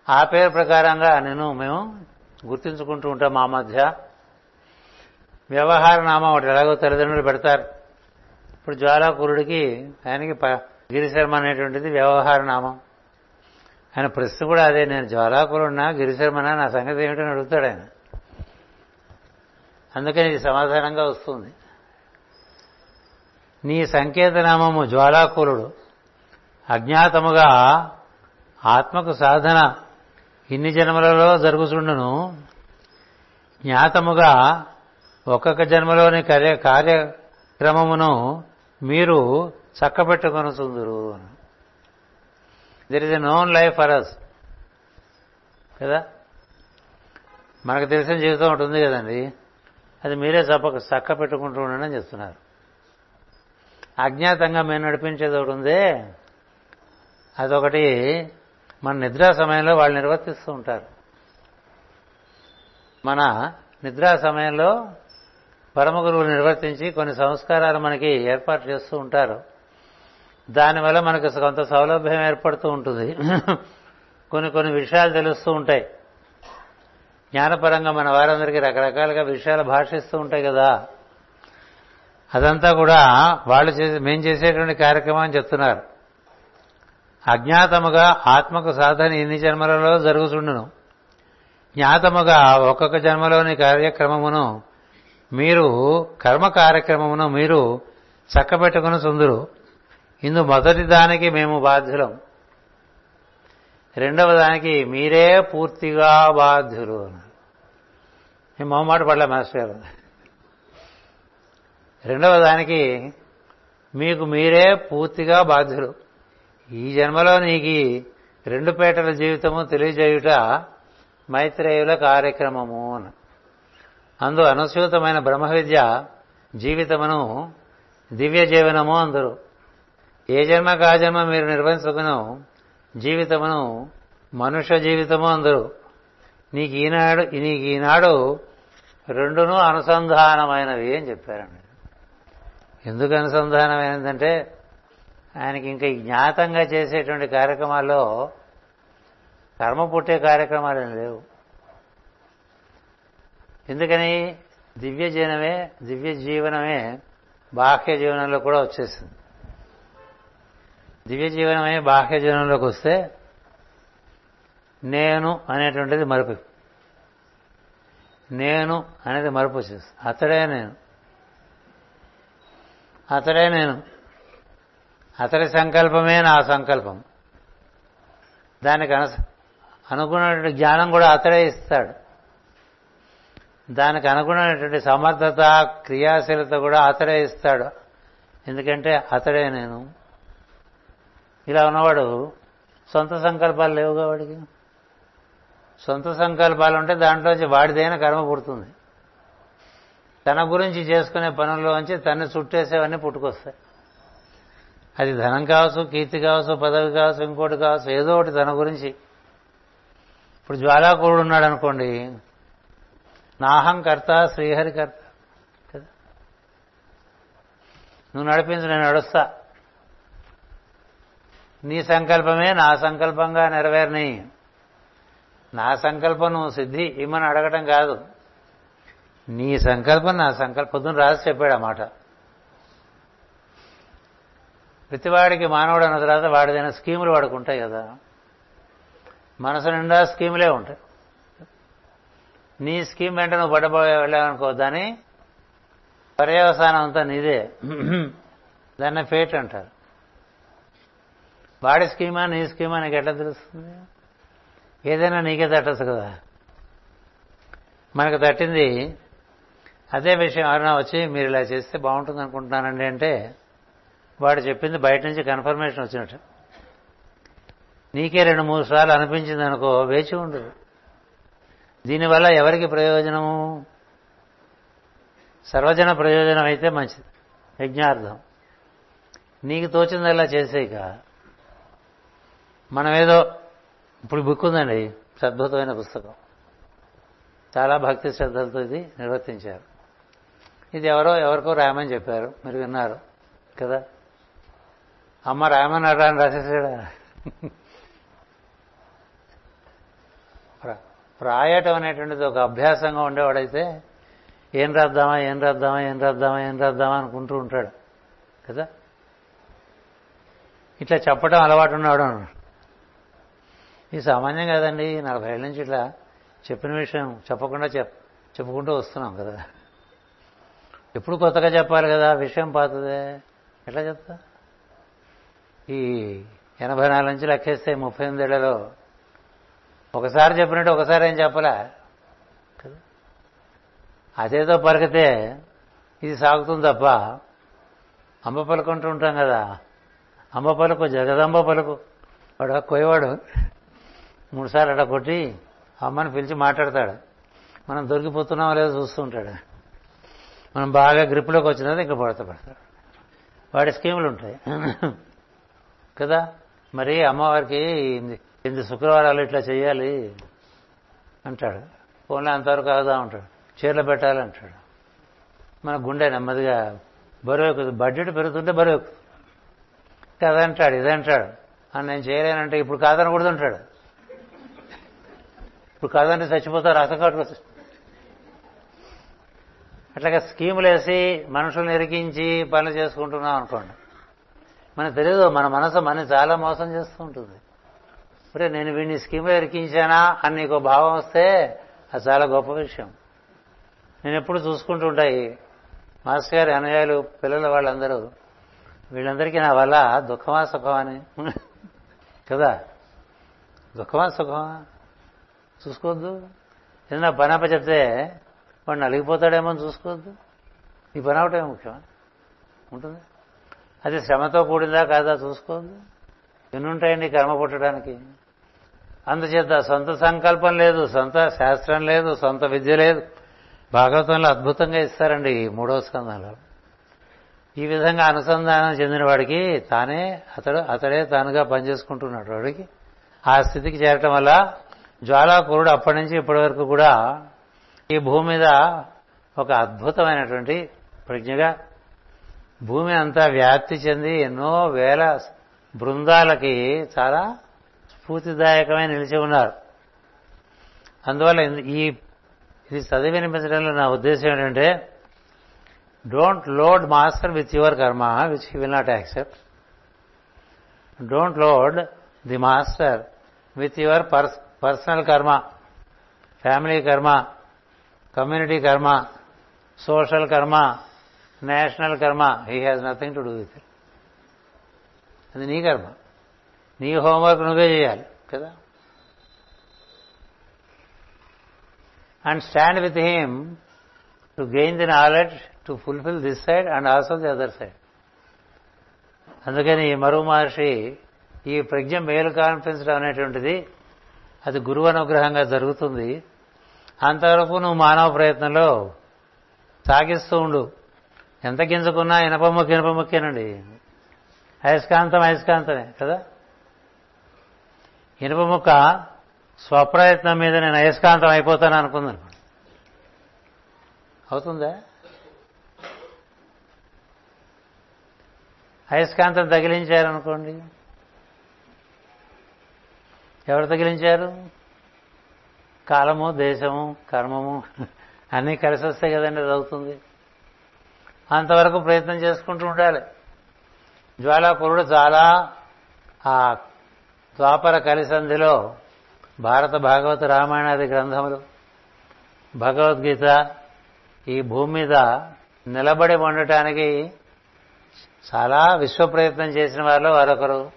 ఆ పేరు ప్రకారంగా నేను మేము గుర్తించుకుంటూ ఉంటాం మా మధ్య. వ్యవహార నామం ఒకటి ఎలాగో తల్లిదండ్రులు పెడతారు. ఇప్పుడు జ్వాలాకురుడికి ఆయనకి గిరిశర్మ అనేటువంటిది వ్యవహార నామం. ఆయన ప్రశ్న కూడా అదే నేను జ్వాలాకురుడినా గిరిశర్మనా నా సంగతి ఏమిటని అడుగుతాడు ఆయన. అందుకని ఇది సమాధానంగా వస్తుంది. నీ సంకేతనామము జ్వాలాకులుడు అజ్ఞాతముగా ఆత్మకు సాధన. ఇన్ని జన్మలలో జరుగుతుండును జ్ఞాతముగా ఒక్కొక్క జన్మలోని కార్య కార్యక్రమమును మీరు చక్కబెట్టుకొని సుందురు there is a known life for us కదా? మనకు తెలిసిన జీవితం ఒకటి ఉంది కదండి. అది మీరే చప్ప చక్క పెట్టుకుంటూ ఉండండి అని చెప్తున్నారు. అజ్ఞాతంగా మేము నడిపించేది ఒకటి ఉందే. అదొకటి మన నిద్రా సమయంలో వాళ్ళు నిర్వర్తిస్తూ ఉంటారు. మన నిద్రా సమయంలో పరమ గురువులు నిర్వర్తించి కొన్ని సంస్కారాలు మనకి ఏర్పాటు చేస్తూ ఉంటారు. దానివల్ల మనకు కొంత సౌలభ్యం ఏర్పడుతూ ఉంటుంది. కొన్ని కొన్ని విషయాలు తెలుస్తూ ఉంటాయి. జ్ఞానపరంగా మన వారందరికీ రకరకాలుగా విషయాలు భాషిస్తూ ఉంటాయి కదా. అదంతా కూడా వాళ్ళు చేసే మేం చేసేటువంటి కార్యక్రమం అని చెప్తున్నారు. అజ్ఞాతముగా ఆత్మకు సాధన ఇన్ని జన్మలలో జరుగుతుండును జ్ఞాతముగా ఒక్కొక్క జన్మలోని కార్యక్రమమును మీరు కర్మ కార్యక్రమమును మీరు చక్కబెట్టుకుని సుందురు. ఇందు మొదటి దానికి మేము బాధ్యులం. రెండవ దానికి మీరే పూర్తిగా బాధ్యులు నేను మొహమాట పడలే మాస్టర్ గారు. రెండవ దానికి మీకు మీరే పూర్తిగా బాధ్యులు. ఈ జన్మలో నీకు రెండు పేటల జీవితము తెలియజేయుట మైత్రేయుల కార్యక్రమము అని అందు అనుసూతమైన బ్రహ్మ విద్య జీవితమును దివ్య జీవనము అందరు. ఏ జన్మ కాజన్మ మీరు నిర్వహించుకును జీవితమును మనుష్య జీవితము అందరు. నీకు ఈనాడు నీకు ఈనాడు రెండును అనుసంధానమైనవి అని చెప్పారండి. ఎందుకు అనుసంధానమైనదంటే ఆయనకి ఇంకా జ్ఞాతంగా చేసేటువంటి కార్యక్రమాల్లో కర్మ పుట్టే కార్యక్రమాలు లేవు. ఎందుకని దివ్య జీవనమే దివ్య జీవనమే బాహ్య జీవనంలో కూడా వచ్చేసింది. దివ్య జీవనమే బాహ్య జీవనంలోకి వస్తే నేను అనేటువంటిది మరుపు. నేను అనేది మరుపు వచ్చేస్తుంది అతడే నేను. అతడే నేను. అతడి సంకల్పమే నా సంకల్పం. దానికి అను అనుగుణమైనటువంటి జ్ఞానం కూడా అతడే ఇస్తాడు. దానికి అనుగుణమైనటువంటి సమర్థత క్రియాశీలత కూడా అతడే ఇస్తాడు. ఎందుకంటే అతడే నేను. ఇలా ఉన్నవాడు సొంత సంకల్పాలు లేవుగా వాడికి సొంత సంకల్పాలు ఉంటే దాంట్లోంచి వాడిదైన కర్మ పుడుతుంది. తన గురించి చేసుకునే పనుల్లోంచి తన్ని చుట్టేసేవన్నీ పుట్టుకొస్తాయి. అది ధనం కావచ్చు కీర్తి కావచ్చు పదవి కావచ్చు ఇంకోటి కావచ్చు ఏదో ఒకటి తన గురించి. ఇప్పుడు జ్వాలాకుడు ఉన్నాడు అనుకోండి నాహంకర్త శ్రీహరికర్త కదా నువ్వు నడిపించు నేను నడుస్తా. నీ సంకల్పమే నా సంకల్పంగా నెరవేరని. నా సంకల్పం నువ్వు సిద్ధి ఇమ్మని అడగటం కాదు. నీ సంకల్పం నా సంకల్పం పొద్దున రాసి చెప్పాడు ఆ మాట. ప్రతివాడికి మానవుడు అన్న తర్వాత వాడిదైన స్కీములు వాడికి ఉంటాయి కదా. మనసు నిండా స్కీములే ఉంటాయి. నీ స్కీమ్ వెంట నువ్వు పడబోయే వెళ్ళావనుకో దాని పర్యవసానం అంతా నీదే. దాన్ని ఫేట్ అంటారు. వాడి స్కీమా నీ స్కీమా నీకు ఎట్లా తెలుస్తుంది? ఏదైనా నీకే తట్టచ్చు కదా. మనకు తట్టింది అదే విషయం ఎవరైనా వచ్చి మీరు ఇలా చేస్తే బాగుంటుంది అనుకుంటున్నానండి అంటే వాడు చెప్పింది బయట నుంచి కన్ఫర్మేషన్ వచ్చినట్టు. నీకే రెండు మూడు సార్లు అనిపించింది అనుకో వేచి ఉండదు దీనివల్ల ఎవరికి ప్రయోజనము? సర్వజన ప్రయోజనం అయితే మంచిది. యజ్ఞార్థం. నీకు తోచిందల్లా చేసేక మనం ఏదో ఇప్పుడు బుక్ ఉందండి అద్భుతమైన పుస్తకం. చాలా భక్తి శ్రద్ధలతో ఇది నిర్వర్తించారు. ఇది ఎవరో ఎవరికో రాయమని చెప్పారు. మీరు విన్నారు కదా? అమ్మ రాయమన్నారా అని రాసేసాడా? రాయటం అనేటువంటిది ఒక అభ్యాసంగా ఉండేవాడైతే ఏం రాద్దామా ఏం రాద్దామా ఏం రాద్దామా ఏం రాద్దామా అనుకుంటూ ఉంటాడు. కదా? ఇట్లా చెప్పడం అలవాటు ఉన్నాడు ఇది సామాన్యం కాదండి నలభై ఏళ్ళ నుంచి ఇట్లా చెప్పిన విషయం చెప్పకుండా చెప్ చెప్పుకుంటూ వస్తున్నాం కదా. ఎప్పుడు కొత్తగా చెప్పాలి కదా విషయం పాతదే. ఎట్లా చెప్తా? ఈ ఎనభై నాలుగు నుంచి లెక్కేస్తే ముప్పై ఎనిమిదేళ్ళలో ఒకసారి చెప్పినట్టు ఒకసారి ఏం చెప్పలే? కదా? అదేదో పలికితే ఇది సాగుతుంది తప్ప అంబ పలుకుంటూ ఉంటాం కదా. అంబ పలుకు జగదంబ పలుకు. వాడు కోయవాడు మూడుసార్లు అట్లా కొట్టి అమ్మని పిలిచి మాట్లాడతాడు. మనం దొరికిపోతున్నామో లేదో చూస్తూ ఉంటాడు. మనం బాగా గ్రిప్లోకి వచ్చినది ఇంకా పడతా పడతాడు. వాడి స్కీములు ఉంటాయి. కదా? మరి అమ్మవారికి ఇది శుక్రవారాలు ఇట్లా చేయాలి అంటాడు. ఫోన్లో అంతవరకు అవుదా? ఉంటాడు చీరలు పెట్టాలి అంటాడు. మన గుండె నెమ్మదిగా బరువు ఎక్కుతుంది బడ్జెట్ పెరుగుతుంటే బరువు ఎక్కుతుంది కదంటాడు ఇదంటాడు. అని నేను చేయలేనంటే ఇప్పుడు కాదనకూడదు అంటాడు. ఇప్పుడు కాదంటే చచ్చిపోతారు రక్తం కట్టుకోవచ్చు అట్లాగా స్కీములు వేసి మనుషులను ఇరికించి పనులు చేసుకుంటున్నాం అనుకోండి. మనకు తెలియదు మన మనసు మన చాలా మోసం చేస్తూ ఉంటుంది. అంటే నేను వీడిని స్కీమ్లో ఇరికించానా అని నీకు భావం వస్తే అది చాలా గొప్ప విషయం. నేను ఎప్పుడు చూసుకుంటూ ఉంటాయి మాస్టర్ గారి అనుయాయులు పిల్లల వాళ్ళందరూ. వీళ్ళందరికీ నా వల్ల దుఃఖమా సుఖమా అని? కదా? దుఃఖమా సుఖమా? చూసుకోవద్దు. ఏదైనా పని చెప్తే వాడు నలిగిపోతాడేమో అని చూసుకోవద్దు. నీ పని అవటమే ముఖ్యమా ఉంటుంది. అది శ్రమతో కూడిందా కాదా చూసుకోవద్దు. ఎన్నుంటాయండి కర్మ పుట్టడానికి? అందుచేత సొంత సంకల్పం లేదు సొంత శాస్త్రం లేదు సొంత విద్య లేదు. భాగవతంలో అద్భుతంగా ఇస్తారండి ఈ మూడో స్కందంలో ఈ విధంగా అనుసంధానం చెందిన వాడికి తానే అతడు అతడే తానుగా పనిచేసుకుంటున్నాడు వాడికి. ఆ స్థితికి చేరటం వల్ల జ్వాలాకురుడు అప్పటి నుంచి ఇప్పటి వరకు కూడా ఈ భూమి మీద ఒక అద్భుతమైనటువంటి ప్రజ్ఞగా భూమి అంతా వ్యాప్తి చెంది ఎన్నో వేల బృందాలకి చాలా స్ఫూర్తిదాయకమై నిలిచి ఉన్నారు. అందువల్ల ఈ ఇది చదివి వినిపించడంలో నా ఉద్దేశం ఏంటంటే don't load master with your karma which he will not accept don't load the master with your personal karma family karma community karma social karma national karma he has nothing to do with అది నీ కర్మ నీ homework నువ్వే చేయాలి కదా? And stand with him to gain the knowledge to fulfil this side and also the other side అందుకని ఈ మరో మహర్షి ఈ ప్రజ్ఞ మేలు కాన్ఫిన్సడం అనేటువంటిది అది గురువు అనుగ్రహంగా జరుగుతుంది. అంతవరకు నువ్వు మానవ ప్రయత్నంలో సాగిస్తూ ఉండు. ఎంత గింజకున్నా ఇనప ముక్క ఇనప ముక్కేనండి అయస్కాంతం అయస్కాంతమే కదా? ఇనుప ముక్క స్వప్రయత్నం మీద నేను అయస్కాంతం అయిపోతాను అనుకుందాను అవుతుందా? అయస్కాంతం తగిలించారనుకోండి. ఎవరు తగిలించారు? కాలము దేశము కర్మము అన్నీ కలిసి వస్తాయి కదండి అది అవుతుంది. అంతవరకు ప్రయత్నం చేసుకుంటూ ఉండాలి. జ్వాలాపురుడు చాలా ఆ ద్వాపర కలిసంధిలో భారత భాగవత రామాయణాది గ్రంథములు. భగవద్గీత ఈ భూమి మీద నిలబడి ఉండటానికి చాలా విశ్వ ప్రయత్నం చేసిన వారిలో వారొకరు.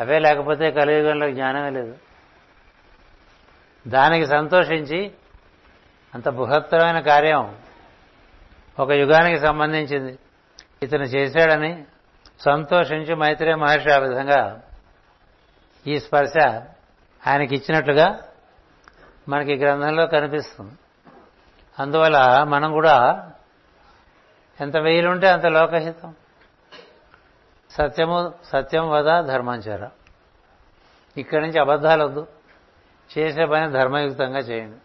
అవే లేకపోతే కలియుగంలో జ్ఞానమే లేదు. దానికి సంతోషించి అంత బృహత్తరమైన కార్యం ఒక యుగానికి సంబంధించింది. ఇతను చేశాడని సంతోషించి మైత్రేయ మహర్షి ఆ విధంగా ఈ స్పర్శ ఆయనకి ఇచ్చినట్లుగా మనకి గ్రంథంలో కనిపిస్తుంది. అందువల్ల మనం కూడా ఎంత వెయ్యిలుంటే అంత లోకహితం. సత్యము సత్యం వద ధర్మంచర ఇక్కడి నుంచి అబద్ధాలు వద్దు చేసే పని ధర్మయుక్తంగా చేయండి.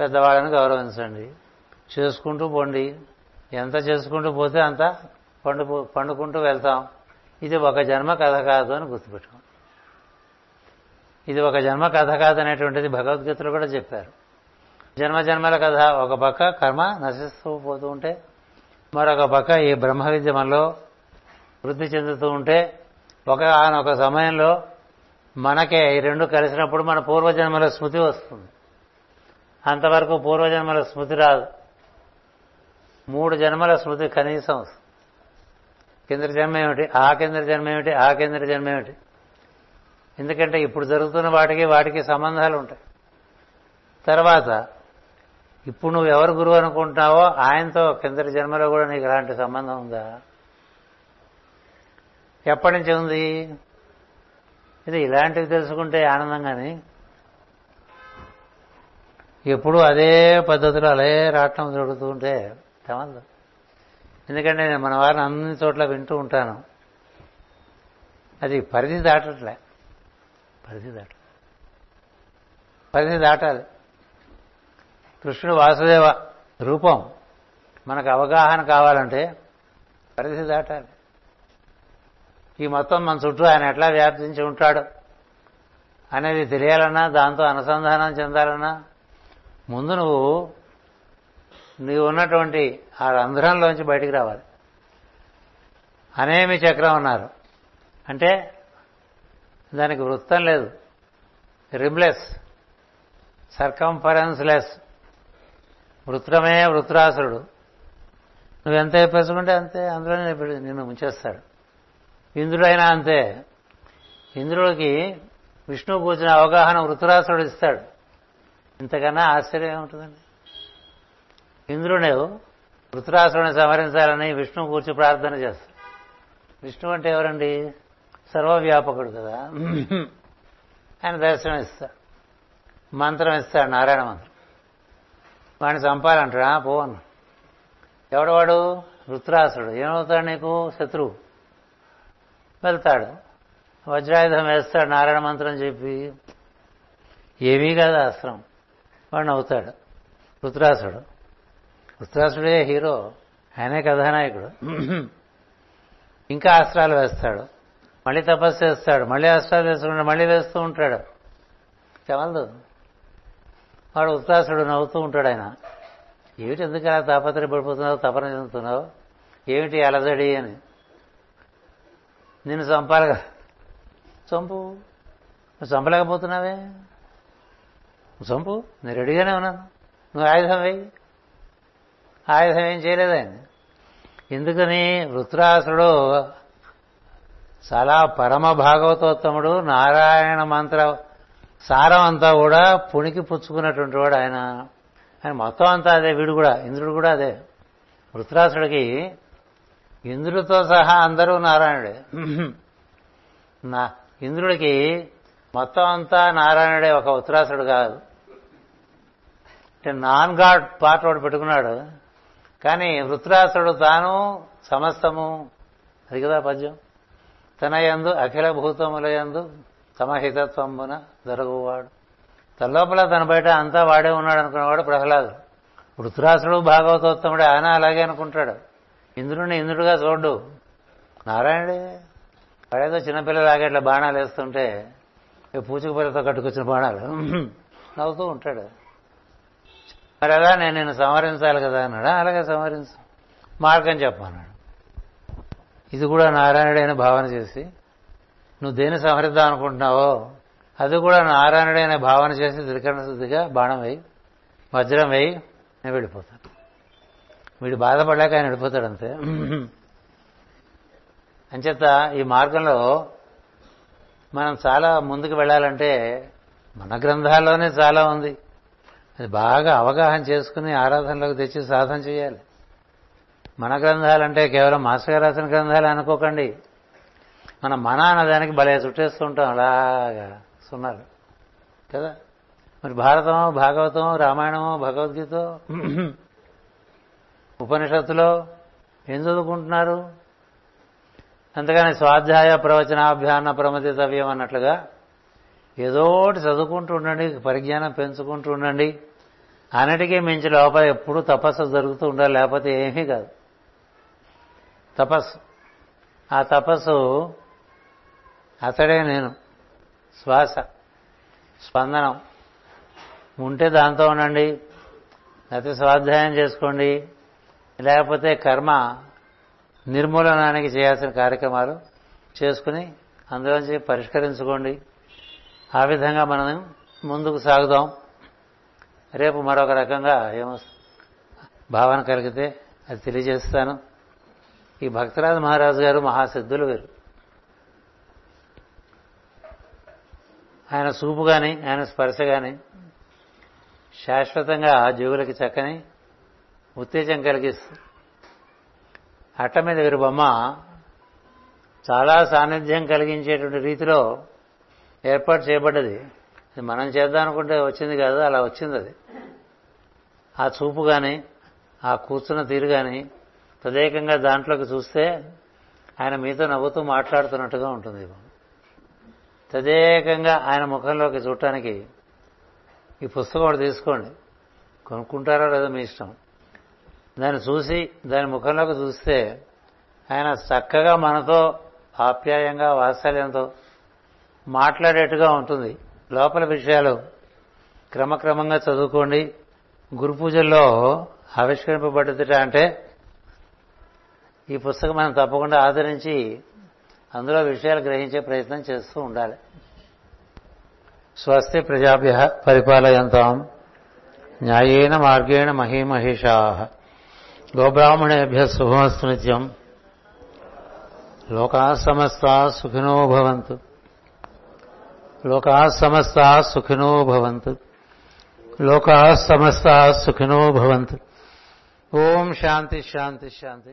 పెద్దవాళ్ళని గౌరవించండి. చేసుకుంటూ పోండి. ఎంత చేసుకుంటూ పోతే అంత పండు పండుకుంటూ వెళ్తాం. ఇది ఒక జన్మ కథ కాదు అని గుర్తుపెట్టుకోండి. ఇది ఒక జన్మ కథ కాదు అనేటువంటిది భగవద్గీతలో కూడా చెప్పారు. జన్మ జన్మల కథ ఒక పక్క కర్మ నశిస్తూ పోతూ ఉంటే మరొక పక్క ఈ బ్రహ్మ విద్య మనలో వృద్ధి చెందుతూ ఉంటే ఒక ఒక సమయంలో మనకే ఈ రెండు కలిసినప్పుడు మన పూర్వజన్మల స్మృతి వస్తుంది. అంతవరకు పూర్వజన్మల స్మృతి రాదు. మూడు జన్మల స్మృతి కనీసం వస్తుంది. కింద జన్మ ఏమిటి ఆ కింద జన్మ ఏమిటి ఆ కింద జన్మ ఏమిటి ఎందుకంటే ఇప్పుడు జరుగుతున్న వాటికి వాటికి సంబంధాలు ఉంటాయి. తర్వాత ఇప్పుడు నువ్వు ఎవరు గురువు అనుకుంటున్నావో ఆయనతో కిందటి జన్మలో కూడా నీకు ఇలాంటి సంబంధం ఉందా? ఎప్పటి నుంచి ఉంది? ఇది ఇలాంటివి తెలుసుకుంటే ఆనందంగాని ఎప్పుడు అదే పద్ధతిలో అలే రావటం జరుగుతూ ఉంటే తెమదు ఎందుకంటే నేను మన వారిని అన్ని చోట్ల వింటూ ఉంటాను. అది పరిధి దాటట్లే. పరిధి దాట పరిధి దాటాలి. కృష్ణుడు వాసుదేవ రూపం మనకు అవగాహన కావాలంటే పరిధి దాటాలి. ఈ మొత్తం మన చుట్టూ ఆయన ఎట్లా వ్యాప్తించి ఉంటాడు అనేది తెలియాలన్నా దాంతో అనుసంధానం చెందాలన్నా ముందు నువ్వు నీవు ఉన్నటువంటి ఆ రంధ్రంలోంచి బయటికి రావాలి. అనేమి చక్రం ఉన్నారు అంటే దానికి వృత్తం లేదు. రిమ్లెస్. సర్కంఫరెన్స్ లెస్ వృత్రమే వృత్రాసురుడు. నువ్వు ఎంత పెంచుకుంటే అంతే. అందులోనే నిన్ను ముంచేస్తాడు. ఇంద్రుడైనా అంతే. ఇంద్రుడికి విష్ణువు కూర్చున్న అవగాహన వృత్రాసురుడు ఇస్తాడు. ఇంతకన్నా ఆశ్చర్యం ఏముంటుందండి? ఇంద్రుడు వృత్రాసురుని సంహరించాలని విష్ణు కూర్చి ప్రార్థన చేస్తాడు. విష్ణు అంటే ఎవరండి? సర్వవ్యాపకుడు కదా. ఆయన దర్శనం ఇస్తాడు. మంత్రం ఇస్తాడు నారాయణ మంత్రం. వాడిని చంపాలంటాడు పో అన్న ఎవడవాడు వృత్రాసుడు ఏమవుతాడు నీకు? శత్రువు. వెళ్తాడు. వజ్రాయుధం వేస్తాడు నారాయణ మంత్రం చెప్పి. ఏమీ కాదు అస్త్రం. వాడిని అవుతాడు వృత్రాసుడు వృత్రాసుడే హీరో ఆయనే కథానాయకుడు. ఇంకా అస్త్రాలు వేస్తాడు. మళ్ళీ తపస్సు చేస్తాడు. మళ్ళీ అస్త్రాలు వేసుకుంటాడు. మళ్ళీ వేస్తూ ఉంటాడు. చవలదు. వాడు ఉత్సాసుడు నవ్వుతూ ఉంటాడు ఆయన. ఏమిటి ఎందుకు అలా తాపత్రయపడిపోతున్నావు తపన చెందుతున్నావు? ఏమిటి అలజడి అని. నిన్ను చంపాలిగా చంపు. నువ్వు చంపలేకపోతున్నావే? చంపు. నేను రెడీగానే ఉన్నాను. నువ్వు ఆయుధం వేయి. ఆయుధం ఏం చేయలేదు ఆయన ఎందుకని? వృత్రాసుడు చాలా పరమ భాగవతోత్తముడు నారాయణ మంత్ర సారం అంతా కూడా పుణికి పుచ్చుకున్నటువంటి వాడు ఆయన. ఆయన మొత్తం అంతా అదే వీడు కూడా ఇంద్రుడు కూడా అదే. వృత్రాసుడికి ఇంద్రుడితో సహా అందరూ నారాయణుడే. నా ఇంద్రుడికి మొత్తం అంతా నారాయణుడే ఒక ఉత్తరాసుడు కాదు. అంటే నాన్ గాడ్ పార్ట్ ఒకటి పెట్టుకున్నాడు. కానీ వృత్రాసుడు తాను సమస్తము అది కదా పద్యం? తన యందు అఖిల భూతముల యందు తమ హితత్వమున జరుగువాడు తన లోపల తన బయట అంతా వాడే ఉన్నాడు అనుకున్నవాడు ప్రహ్లాదు. వృత్రాసుడు భాగవతోత్తముడు ఆయన అలాగే అనుకుంటాడు. ఇంద్రుడిని ఇంద్రుడుగా చూడు. నారాయణుడే వాడేదో చిన్నపిల్లలాగా ఇట్లా బాణాలు వేస్తుంటే పూచిక పిల్లతో కట్టుకొచ్చిన బాణాలు నవ్వుతూ ఉంటాడు. మరి అలా నేను నిన్ను సంహరించాలి కదా అన్నాడు? అలాగే సంహరించు. మార్గం చెప్పన్నాడు ఇది కూడా నారాయణుడైన భావన చేసి నువ్వు దేని సంహరిద్దాం అనుకుంటున్నావో అది కూడా నారాయణుడైన భావన చేసి త్రికరణ శుద్ధిగా బాణం వేయి వజ్రం వేయి నేను వెళ్ళిపోతాను. వీడు బాధపడలేక ఆయన వెళ్ళిపోతాడు అంతే అంచేత ఈ మార్గంలో మనం చాలా ముందుకు వెళ్ళాలంటే మన గ్రంథాల్లోనే చాలా ఉంది. అది బాగా అవగాహన చేసుకుని ఆరాధనలోకి తెచ్చి సాధన చేయాలి. మన గ్రంథాలంటే కేవలం మాస్టర్ గారు రాసిన గ్రంథాలు అనుకోకండి. మన మన అన్నదానికి భలే చుట్టేస్తుంటాం అలాగా సున్నారు కదా? మరి భారతం భాగవతం రామాయణము భగవద్గీత? ఉపనిషత్తులో ఏం చదువుకుంటున్నారు? అంతగాని స్వాధ్యాయ ప్రవచనాభ్యాన ప్రమదితవ్యం అన్నట్లుగా ఏదోటి చదువుకుంటూ ఉండండి పరిజ్ఞానం పెంచుకుంటూ ఉండండి. అన్నిటికీ మించి లోపల ఎప్పుడూ తపస్సు జరుగుతూ ఉండాలి లేకపోతే ఏమీ కాదు. తపస్సు. ఆ తపస్సు అతడే నేను. శ్వాస. స్పందనం. ఉంటే దాంతో ఉండండి లేకపోతే స్వాధ్యాయం చేసుకోండి లేకపోతే కర్మ నిర్మూలనానికి చేయాల్సిన కార్యక్రమాలు చేసుకుని అందులోంచి పరిష్కరించుకోండి. ఆ విధంగా మనం ముందుకు సాగుదాం. రేపు మరొక రకంగా ఏమో భావన కలిగితే అది తెలియజేస్తాను. ఈ భక్తరాజు మహారాజు గారు మహాసిద్ధులు వీరు. ఆయన చూపు కానీ ఆయన స్పర్శ కానీ శాశ్వతంగా జీవులకి చక్కని ఉత్తేజం కలిగిస్తుంది అట్ట మీద వీరి బొమ్మ చాలా సాన్నిధ్యం కలిగించేటువంటి రీతిలో ఏర్పాటు చేయబడ్డది. మనం చేద్దాం అనుకుంటే వచ్చింది కాదు అలా వచ్చింది అది. ఆ చూపు కానీ ఆ కూర్చున్న తీరు కానీ తదేకంగా దాంట్లోకి చూస్తే ఆయన మీతో నవ్వుతూ మాట్లాడుతున్నట్టుగా ఉంటుంది తదేకంగా ఆయన ముఖంలోకి చూడటానికి ఈ పుస్తకం ఒకటి తీసుకోండి. కొనుక్కుంటారో లేదో మీ ఇష్టం. దాన్ని చూసి దాని ముఖంలోకి చూస్తే ఆయన చక్కగా మనతో ఆప్యాయంగా వాత్సల్యంతో మాట్లాడేట్టుగా ఉంటుంది. లోపల విషయాలు క్రమక్రమంగా చదువుకోండి. గురు పూజల్లో ఆవిష్కరింపబడ్డదిట అంటే ఈ పుస్తకం మనం తప్పకుండా ఆదరించి అందులో విషయాలు గ్రహించే ప్రయత్నం చేస్తూ ఉండాలి. స్వస్తి ప్రజాభ్య పరిపాలయంతాం. న్యాయేన మార్గేణ మహీమహిషా. గోబ్రాహ్మణేభ్య శుభమస్తు నిత్యం. లోకా సమస్త సుఖినో భవంతు. లోకా సమస్తా సుఖినో భవంతు లోకా సమస్తా సుఖినో భవంతు ఓం శాంతి శాంతి శాంతి